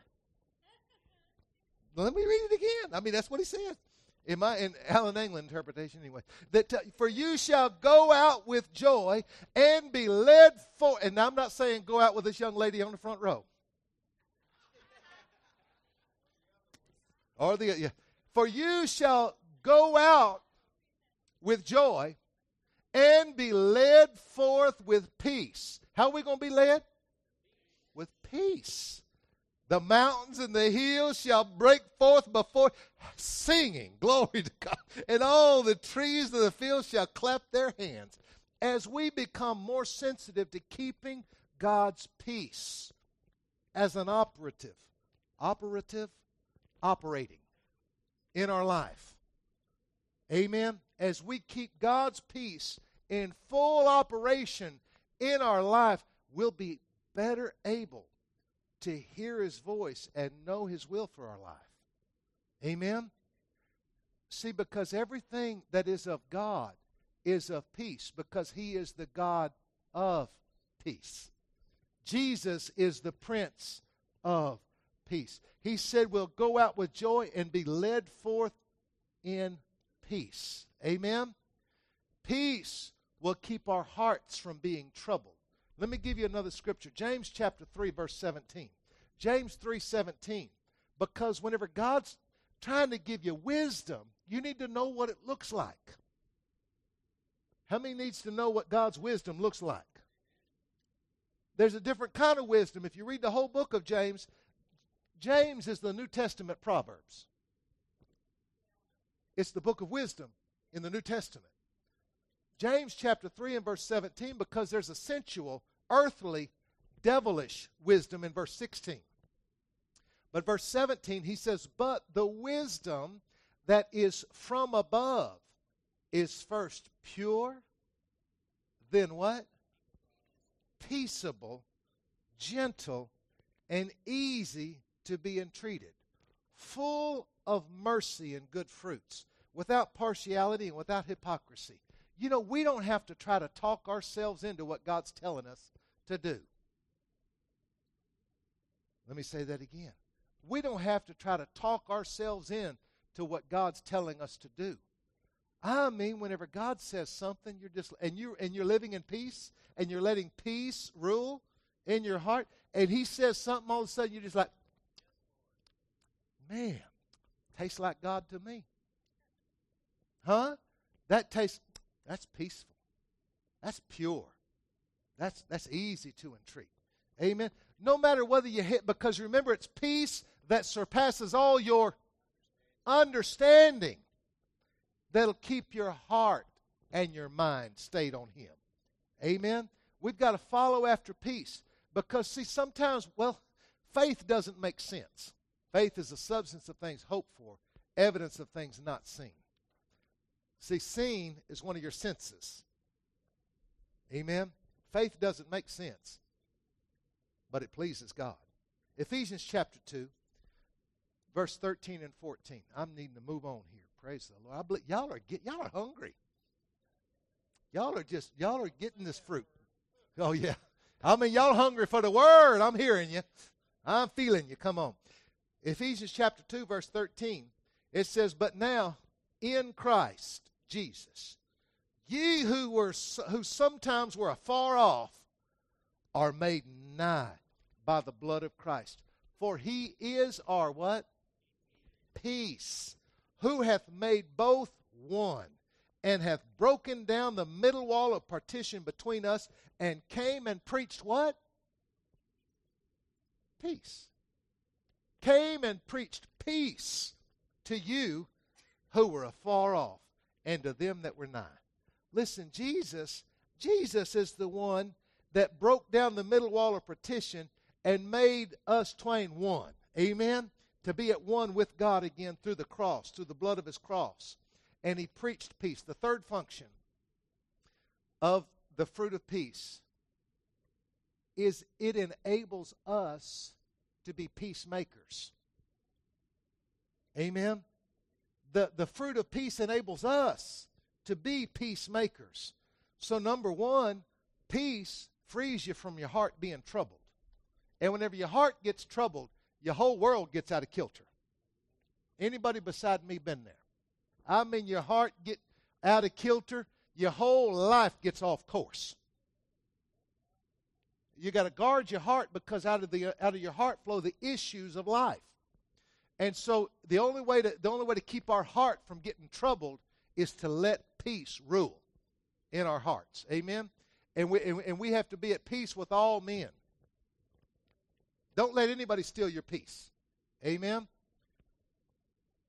Let me read it again. I mean, that's what he said. In my in Alan England interpretation, anyway, that uh, for you shall go out with joy and be led for. And I'm not saying go out with this young lady on the front row. or the yeah. For you shall go out with joy and be led forth with peace. How are we going to be led? With peace. The mountains and the hills shall break forth before singing. Glory to God. And all the trees of the field shall clap their hands. As we become more sensitive to keeping God's peace as an operative, operative, operating in our life. Amen. As we keep God's peace in full operation in our life, we'll be better able to hear his voice and know his will for our life. Amen? See, because everything that is of God is of peace, because he is the God of peace. Jesus is the Prince of peace. He said, We'll go out with joy and be led forth in peace. Amen? Peace will keep our hearts from being troubled. Let me give you another scripture. James chapter 3 verse 17. James 3:17. Because whenever God's trying to give you wisdom, you need to know what it looks like. How many needs to know what God's wisdom looks like? There's a different kind of wisdom. If you read the whole book of James, James is the New Testament Proverbs. It's the book of wisdom in the New Testament. James chapter 3 and verse 17, because there's a sensual, earthly, devilish wisdom in verse 16. But verse 17, he says, But the wisdom that is from above is first pure, then what? Peaceable, gentle, and easy to be entreated, full of mercy and good fruits, without partiality and without hypocrisy. You know, we don't have to try to talk ourselves into what God's telling us to do. Let me say that again. We don't have to try to talk ourselves in to what God's telling us to do. I mean, whenever God says something, you're just and you and you're living in peace and you're letting peace rule in your heart, and He says something, all of a sudden you're just like, man, tastes like God to me. Huh? That tastes that's peaceful. That's pure. That's that's easy to entreat. Amen. No matter whether you hit, because remember, it's peace that surpasses all your understanding that'll keep your heart and your mind stayed on Him. Amen. We've got to follow after peace because, see, sometimes, well, faith doesn't make sense. Faith is the substance of things hoped for, evidence of things not seen. See, seen is one of your senses. Amen. Faith doesn't make sense, but it pleases God. Ephesians chapter 2, verse 13 and 14. I'm needing to move on here. Praise the Lord. I Believe, y'all are get, y'all are hungry. Y'all are just y'all are getting this fruit. Oh yeah. I mean y'all hungry for the word. I'm hearing you. I'm feeling you. Come on. Ephesians chapter 2 verse 13. It says, "But now in Christ Jesus, ye who were who sometimes were afar off are made nigh by the blood of Christ. For he is our what? Peace, who hath made both one, and hath broken down the middle wall of partition between us, and came and preached what? Peace. Came and preached peace to you who were afar off, and to them that were nigh. Listen, Jesus, Jesus is the one that broke down the middle wall of partition and made us twain one. Amen? To be at one with God again through the cross, through the blood of his cross. And he preached peace. The third function of the fruit of peace is it enables us to be peacemakers. Amen? The, the fruit of peace enables us to be peacemakers. So, number one, peace frees you from your heart being troubled. And whenever your heart gets troubled, your whole world gets out of kilter. Anybody beside me been there? I mean, your heart get out of kilter, your whole life gets off course. You got to guard your heart because out of the out of your heart flow the issues of life. And so the only way to the only way to keep our heart from getting troubled is to let peace rule in our hearts. Amen. And we and, and we have to be at peace with all men. Don't let anybody steal your peace. Amen.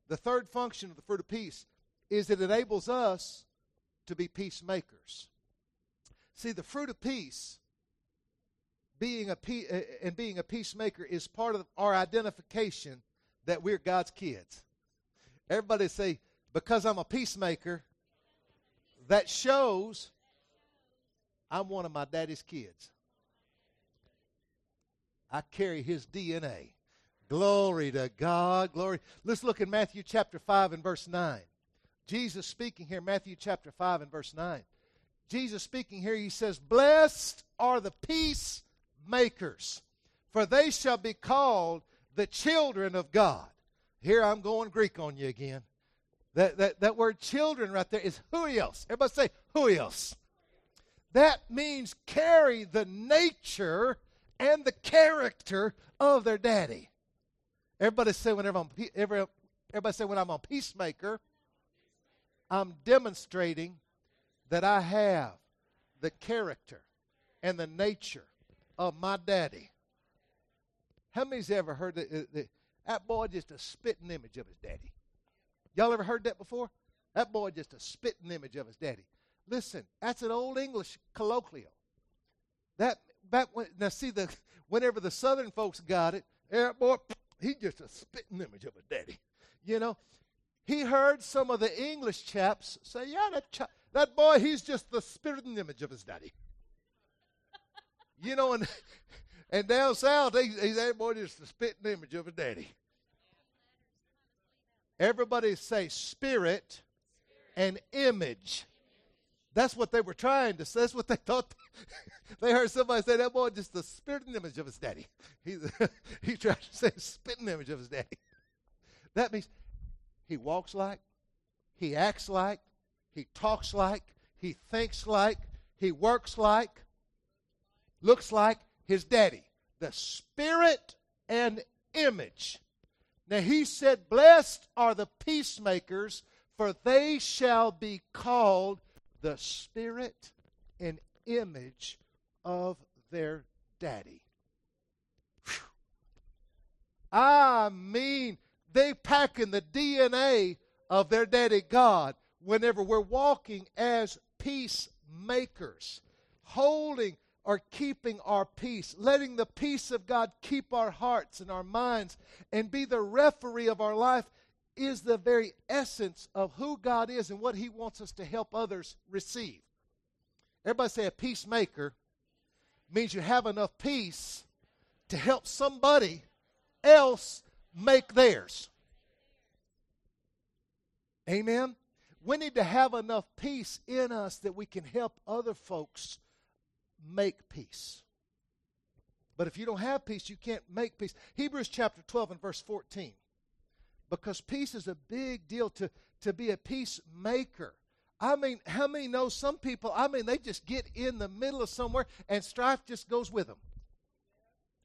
The third function of the fruit of peace is it enables us to be peacemakers. See, the fruit of peace being a pe- and being a peacemaker is part of our identification that we're God's kids. Everybody say, because I'm a peacemaker, that shows I'm one of my daddy's kids. I carry his DNA. Glory to God. Glory. Let's look at Matthew chapter 5 and verse 9. Jesus speaking here, Matthew chapter 5 and verse 9. Jesus speaking here, he says, Blessed are the peacemakers, for they shall be called the children of God. Here I'm going Greek on you again. That, that, that word children right there is huios. Everybody say huios. That means carry the nature and the character of their daddy. Everybody say whenever I'm everybody say when I'm a peacemaker, I'm demonstrating that I have the character and the nature of my daddy. How many's ever heard that, that that boy just a spitting image of his daddy? Y'all ever heard that before? That boy just a spitting image of his daddy. Listen, that's an old English colloquial. That back when now see the whenever the southern folks got it, that boy, he just a spitting image of a daddy. You know, he heard some of the English chaps say, "Yeah, that ch- that boy, he's just the spitting image of his daddy." you know, and and down south, he, he's that boy just the spitting image of a daddy. Everybody say spirit and image. That's what they were trying to say. That's what they thought. they heard somebody say that boy just the spitting image of his daddy. He, he tried to say spitting image of his daddy. That means he walks like, he acts like, he talks like, he thinks like, he works like, looks like his daddy. The spirit and image. Now he said, Blessed are the peacemakers, for they shall be called the spirit and image of their daddy. I mean, they pack in the DNA of their daddy God whenever we're walking as peacemakers, holding or keeping our peace, letting the peace of God keep our hearts and our minds and be the referee of our life is the very essence of who God is and what He wants us to help others receive. Everybody say a peacemaker means you have enough peace to help somebody else make theirs. Amen? We need to have enough peace in us that we can help other folks make peace. But if you don't have peace, you can't make peace. Hebrews chapter 12 and verse 14 because peace is a big deal to, to be a peacemaker. I mean, how many know some people, I mean, they just get in the middle of somewhere and strife just goes with them.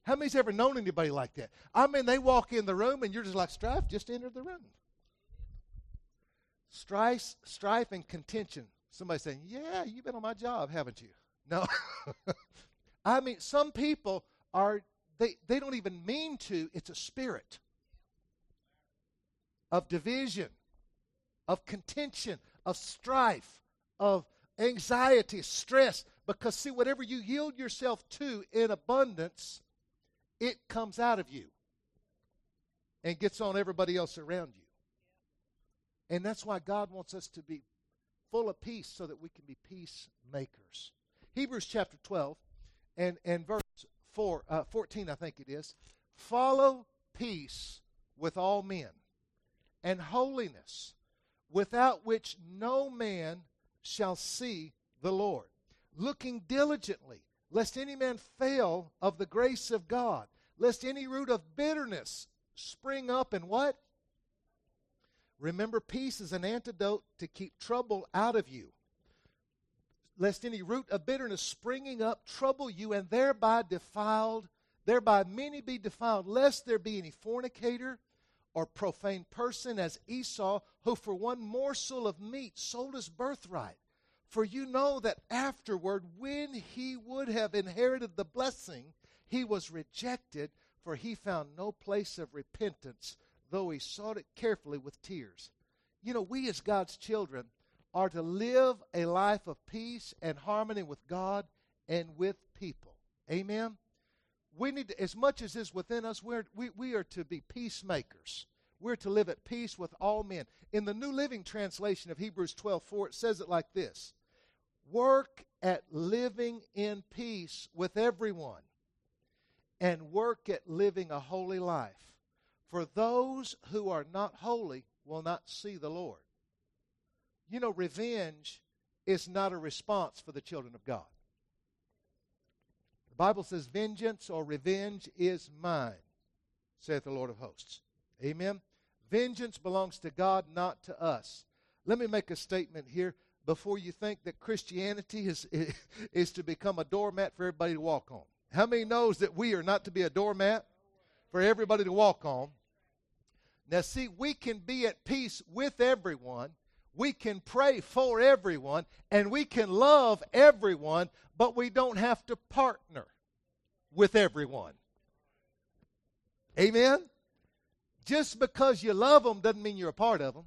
How many's ever known anybody like that? I mean, they walk in the room and you're just like, strife just entered the room. strife, strife and contention. Somebody saying, Yeah, you've been on my job, haven't you? No. I mean, some people are, they, they don't even mean to. It's a spirit of division, of contention, of strife, of anxiety, stress. Because, see, whatever you yield yourself to in abundance, it comes out of you and gets on everybody else around you. And that's why God wants us to be full of peace so that we can be peacemakers. Hebrews chapter 12 and, and verse 4, uh, 14, I think it is. Follow peace with all men and holiness, without which no man shall see the Lord. Looking diligently, lest any man fail of the grace of God, lest any root of bitterness spring up and what? Remember, peace is an antidote to keep trouble out of you. Lest any root of bitterness springing up trouble you and thereby defiled, thereby many be defiled, lest there be any fornicator or profane person as Esau, who for one morsel of meat sold his birthright. For you know that afterward, when he would have inherited the blessing, he was rejected, for he found no place of repentance, though he sought it carefully with tears. You know, we as God's children are to live a life of peace and harmony with God and with people. Amen? We need to, as much as is within us, we're, we, we are to be peacemakers. We're to live at peace with all men. In the New Living Translation of Hebrews 12 4, it says it like this Work at living in peace with everyone and work at living a holy life. For those who are not holy will not see the Lord. You know, revenge is not a response for the children of God. The Bible says, Vengeance or revenge is mine, saith the Lord of hosts. Amen. Vengeance belongs to God, not to us. Let me make a statement here before you think that Christianity is, is to become a doormat for everybody to walk on. How many knows that we are not to be a doormat for everybody to walk on? Now, see, we can be at peace with everyone. We can pray for everyone and we can love everyone, but we don't have to partner with everyone. Amen? Just because you love them doesn't mean you're a part of them.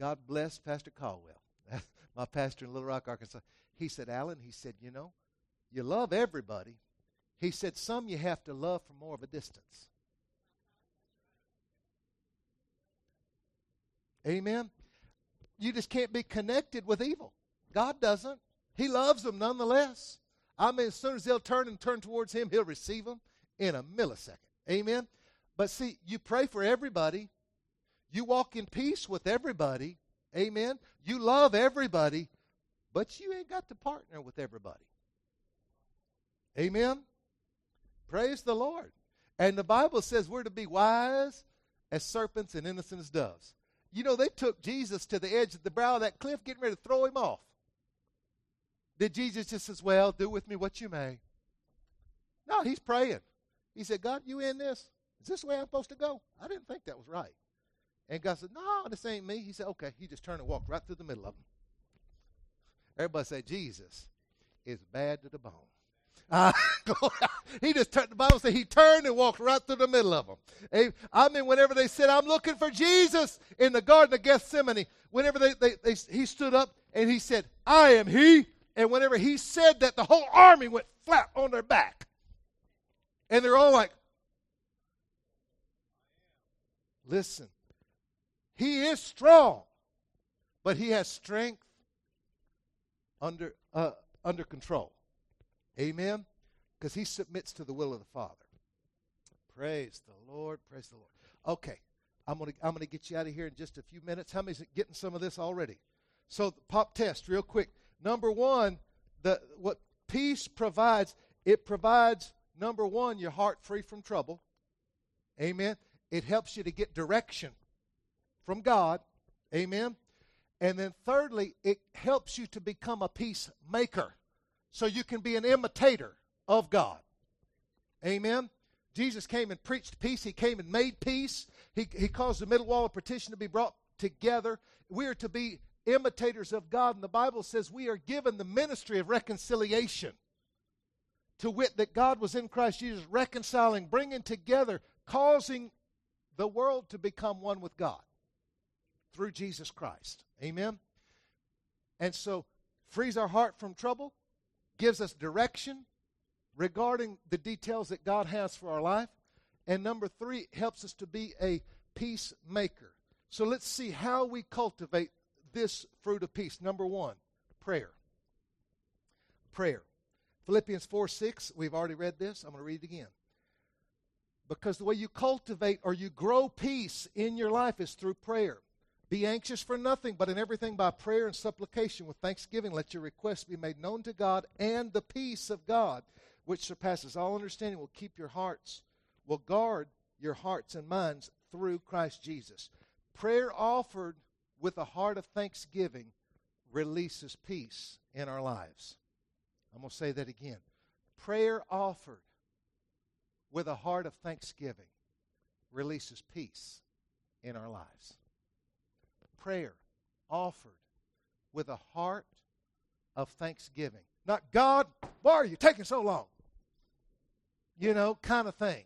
God bless Pastor Caldwell, my pastor in Little Rock, Arkansas. He said, Alan, he said, you know, you love everybody. He said, some you have to love from more of a distance. Amen. You just can't be connected with evil. God doesn't. He loves them nonetheless. I mean, as soon as they'll turn and turn towards Him, He'll receive them in a millisecond. Amen. But see, you pray for everybody. You walk in peace with everybody. Amen. You love everybody, but you ain't got to partner with everybody. Amen. Praise the Lord. And the Bible says we're to be wise as serpents and innocent as doves. You know, they took Jesus to the edge of the brow of that cliff, getting ready to throw him off. Did Jesus just says, Well, do with me what you may? No, he's praying. He said, God, you in this? Is this the way I'm supposed to go? I didn't think that was right. And God said, No, this ain't me. He said, Okay. He just turned and walked right through the middle of them. Everybody said, Jesus is bad to the bone. Uh, he just turned, the Bible says he turned and walked right through the middle of them. I mean, whenever they said, I'm looking for Jesus in the Garden of Gethsemane, whenever they, they, they, he stood up and he said, I am he. And whenever he said that, the whole army went flat on their back. And they're all like, listen, he is strong, but he has strength under, uh, under control. Amen? Because he submits to the will of the Father. Praise the Lord. Praise the Lord. Okay. I'm going to I'm to get you out of here in just a few minutes. How many's getting some of this already? So pop test real quick. Number 1, the what peace provides, it provides number 1 your heart free from trouble. Amen. It helps you to get direction from God. Amen. And then thirdly, it helps you to become a peacemaker so you can be an imitator of God. Amen. Jesus came and preached peace. He came and made peace. He, he caused the middle wall of partition to be brought together. We are to be imitators of God. And the Bible says we are given the ministry of reconciliation. To wit, that God was in Christ Jesus, reconciling, bringing together, causing the world to become one with God through Jesus Christ. Amen? And so, frees our heart from trouble, gives us direction regarding the details that God has for our life. And number three, helps us to be a peacemaker. So let's see how we cultivate this fruit of peace. Number one, prayer. Prayer. Philippians 4 6, we've already read this. I'm going to read it again. Because the way you cultivate or you grow peace in your life is through prayer. Be anxious for nothing, but in everything by prayer and supplication with thanksgiving, let your requests be made known to God, and the peace of God, which surpasses all understanding, will keep your hearts, will guard your hearts and minds through Christ Jesus. Prayer offered with a heart of thanksgiving releases peace in our lives. I'm going to say that again. Prayer offered with a heart of thanksgiving releases peace in our lives. Prayer offered with a heart of thanksgiving. Not, God, why are you taking so long? You know, kind of thing.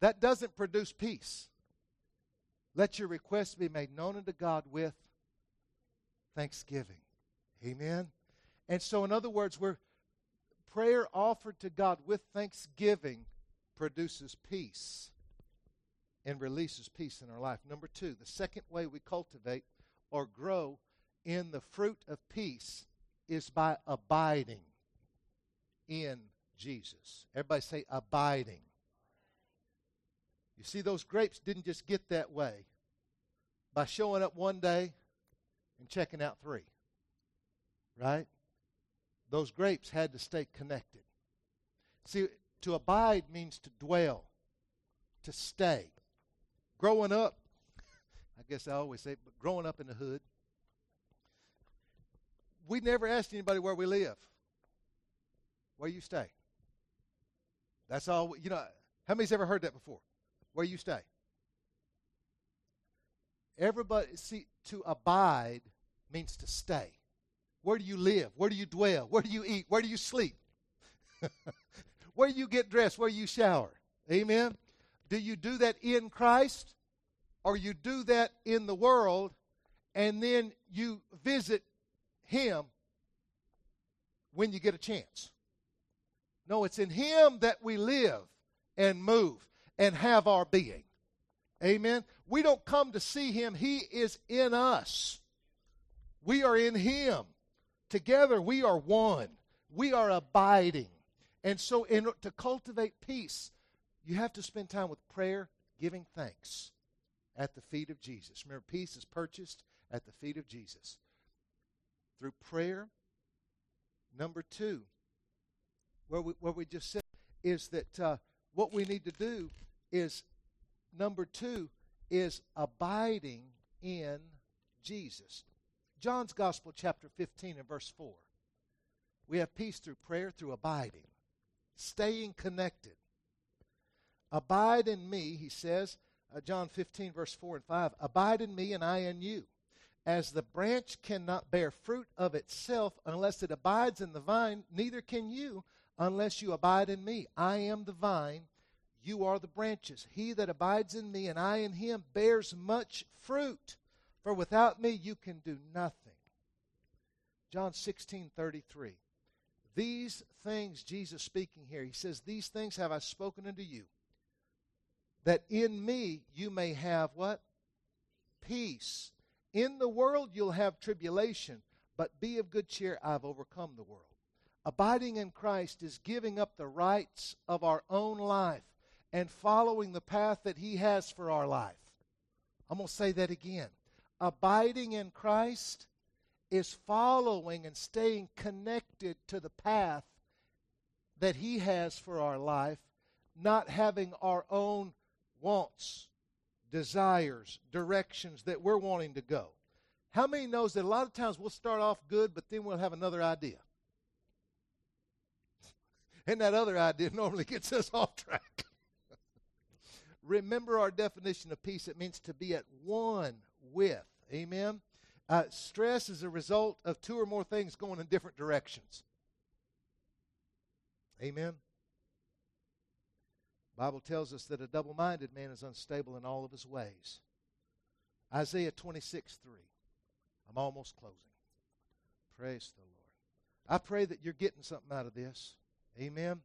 That doesn't produce peace. Let your requests be made known unto God with thanksgiving. Amen. And so, in other words, where prayer offered to God with thanksgiving produces peace and releases peace in our life. Number two, the second way we cultivate or grow in the fruit of peace is by abiding in Jesus. Everybody say abiding. You see, those grapes didn't just get that way by showing up one day and checking out three. Right? Those grapes had to stay connected. See, to abide means to dwell, to stay. Growing up, I guess I always say, but growing up in the hood, we never asked anybody where we live. Where you stay. That's all. You know, how many's ever heard that before? where you stay. Everybody, see, to abide means to stay. Where do you live? Where do you dwell? Where do you eat? Where do you sleep? where do you get dressed? Where do you shower? Amen. Do you do that in Christ? Or you do that in the world and then you visit Him when you get a chance? No, it's in Him that we live and move and have our being. Amen. We don't come to see him, he is in us. We are in him. Together we are one. We are abiding. And so in to cultivate peace, you have to spend time with prayer, giving thanks at the feet of Jesus. Remember, peace is purchased at the feet of Jesus. Through prayer, number two, what we, what we just said is that uh, what we need to do is number two is abiding in Jesus. John's Gospel, chapter 15 and verse 4. We have peace through prayer, through abiding, staying connected. Abide in me, he says, uh, John 15, verse 4 and 5. Abide in me, and I in you. As the branch cannot bear fruit of itself unless it abides in the vine, neither can you unless you abide in me. I am the vine, you are the branches. He that abides in me and I in him bears much fruit, for without me you can do nothing. John 16 33. These things, Jesus speaking here, he says, These things have I spoken unto you, that in me you may have what? Peace. In the world you'll have tribulation, but be of good cheer, I've overcome the world. Abiding in Christ is giving up the rights of our own life and following the path that He has for our life. I'm going to say that again. Abiding in Christ is following and staying connected to the path that He has for our life, not having our own wants, desires, directions that we're wanting to go. How many knows that a lot of times we'll start off good, but then we'll have another idea? And that other idea normally gets us off track. Remember our definition of peace. It means to be at one with. Amen. Uh, stress is a result of two or more things going in different directions. Amen. Bible tells us that a double-minded man is unstable in all of his ways. Isaiah 26, 3. I'm almost closing. Praise the Lord. I pray that you're getting something out of this. Amen.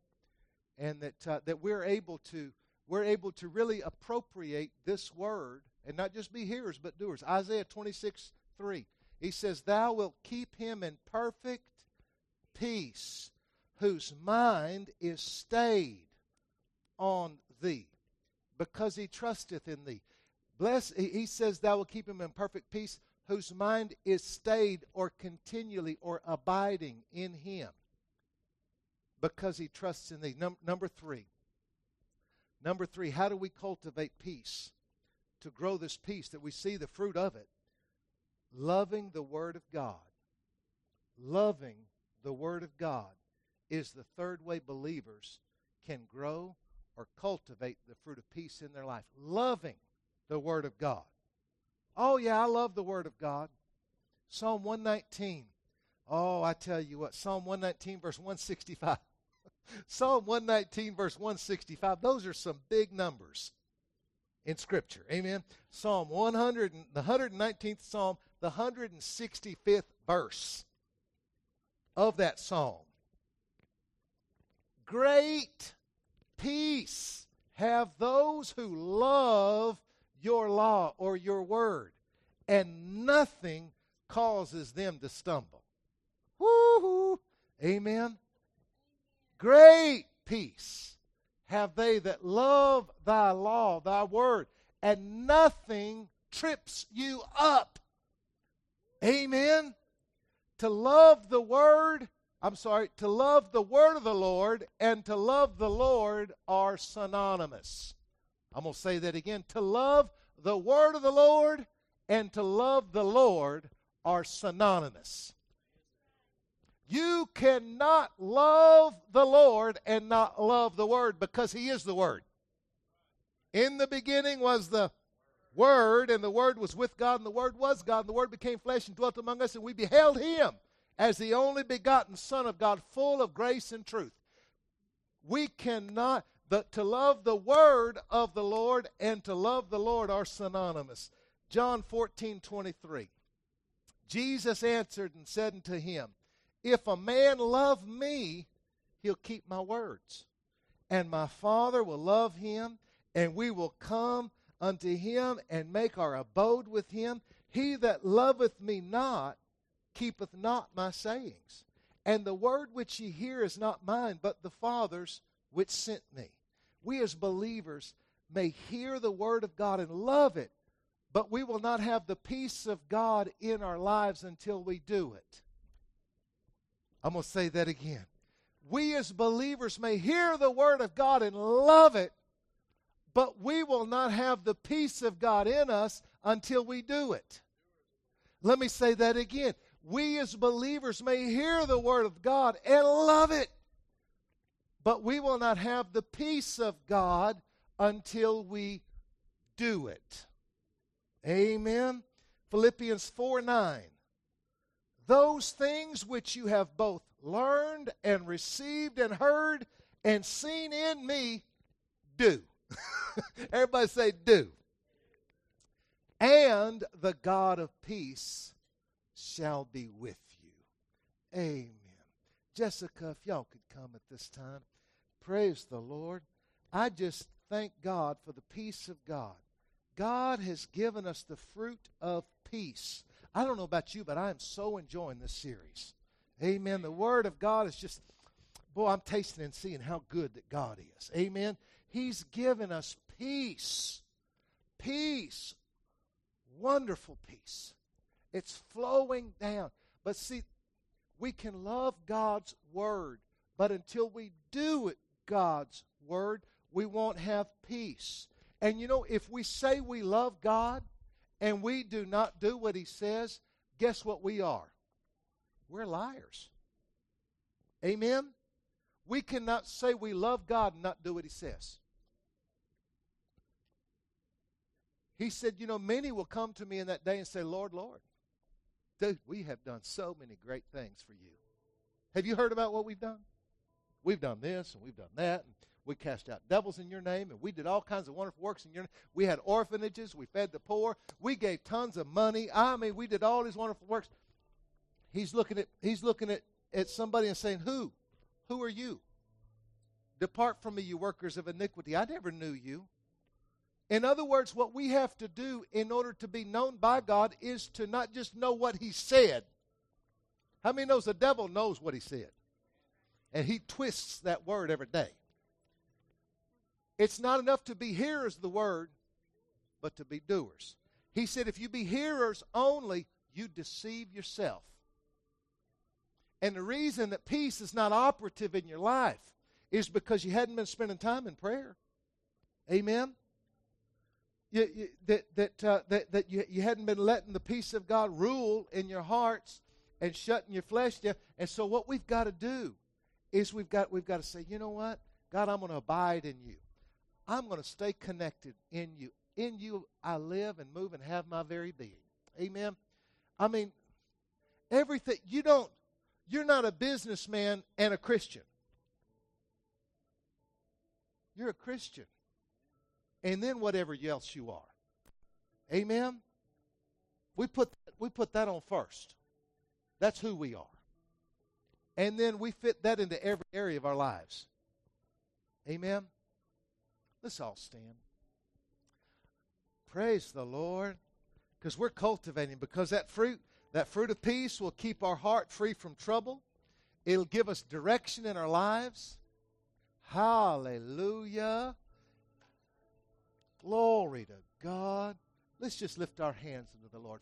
And that uh, that we're able to we're able to really appropriate this word and not just be hearers but doers. Isaiah 26, 3. He says, Thou wilt keep him in perfect peace, whose mind is stayed on thee, because he trusteth in thee. Bless, he says, Thou wilt keep him in perfect peace, whose mind is stayed or continually or abiding in him, because he trusts in thee. Num- number three. Number three, how do we cultivate peace? To grow this peace, that we see the fruit of it. Loving the Word of God. Loving the Word of God is the third way believers can grow or cultivate the fruit of peace in their life. Loving the Word of God. Oh, yeah, I love the Word of God. Psalm 119. Oh, I tell you what, Psalm 119, verse 165. Psalm 119, verse 165. Those are some big numbers in Scripture. Amen. Psalm 100, the 119th Psalm, the 165th verse of that psalm. Great peace have those who love your law or your word, and nothing causes them to stumble. Woo! Amen. Great peace have they that love thy law, thy word, and nothing trips you up. Amen. To love the word, I'm sorry, to love the word of the Lord and to love the Lord are synonymous. I'm going to say that again. To love the word of the Lord and to love the Lord are synonymous. You cannot love the Lord and not love the Word because He is the Word. In the beginning was the Word, and the Word was with God, and the Word was God, and the Word became flesh and dwelt among us, and we beheld Him as the only begotten Son of God, full of grace and truth. We cannot, the, to love the Word of the Lord and to love the Lord are synonymous. John 14, 23. Jesus answered and said unto him, if a man love me, he'll keep my words. And my Father will love him, and we will come unto him and make our abode with him. He that loveth me not keepeth not my sayings. And the word which ye hear is not mine, but the Father's which sent me. We as believers may hear the word of God and love it, but we will not have the peace of God in our lives until we do it. I'm going to say that again. We as believers may hear the Word of God and love it, but we will not have the peace of God in us until we do it. Let me say that again. We as believers may hear the Word of God and love it, but we will not have the peace of God until we do it. Amen. Philippians 4 9 those things which you have both learned and received and heard and seen in me, do. Everybody say, do. And the God of peace shall be with you. Amen. Jessica, if y'all could come at this time. Praise the Lord. I just thank God for the peace of God. God has given us the fruit of peace. I don't know about you, but I am so enjoying this series. Amen. The Word of God is just, boy, I'm tasting and seeing how good that God is. Amen. He's given us peace. Peace. Wonderful peace. It's flowing down. But see, we can love God's Word, but until we do it, God's Word, we won't have peace. And you know, if we say we love God, and we do not do what he says, guess what we are? We're liars. Amen? We cannot say we love God and not do what He says. He said, You know, many will come to me in that day and say, Lord, Lord, dude, we have done so many great things for you. Have you heard about what we've done? We've done this and we've done that. And we cast out devils in your name and we did all kinds of wonderful works in your name. We had orphanages. We fed the poor. We gave tons of money. I mean, we did all these wonderful works. He's looking at, he's looking at, at somebody and saying, Who? Who are you? Depart from me, you workers of iniquity. I never knew you. In other words, what we have to do in order to be known by God is to not just know what He said. How many knows the devil knows what He said? And he twists that word every day. It's not enough to be hearers of the word, but to be doers. He said, if you be hearers only, you deceive yourself. And the reason that peace is not operative in your life is because you hadn't been spending time in prayer. Amen? You, you, that that, uh, that, that you, you hadn't been letting the peace of God rule in your hearts and shutting your flesh down. And so what we've got to do is we've got, we've got to say, you know what? God, I'm going to abide in you. I'm going to stay connected in you. In you I live and move and have my very being. Amen. I mean, everything you don't you're not a businessman and a Christian. You're a Christian. And then whatever else you are. Amen. We put we put that on first. That's who we are. And then we fit that into every area of our lives. Amen. Let's all stand. Praise the Lord. Because we're cultivating, because that fruit, that fruit of peace will keep our heart free from trouble. It'll give us direction in our lives. Hallelujah. Glory to God. Let's just lift our hands unto the Lord.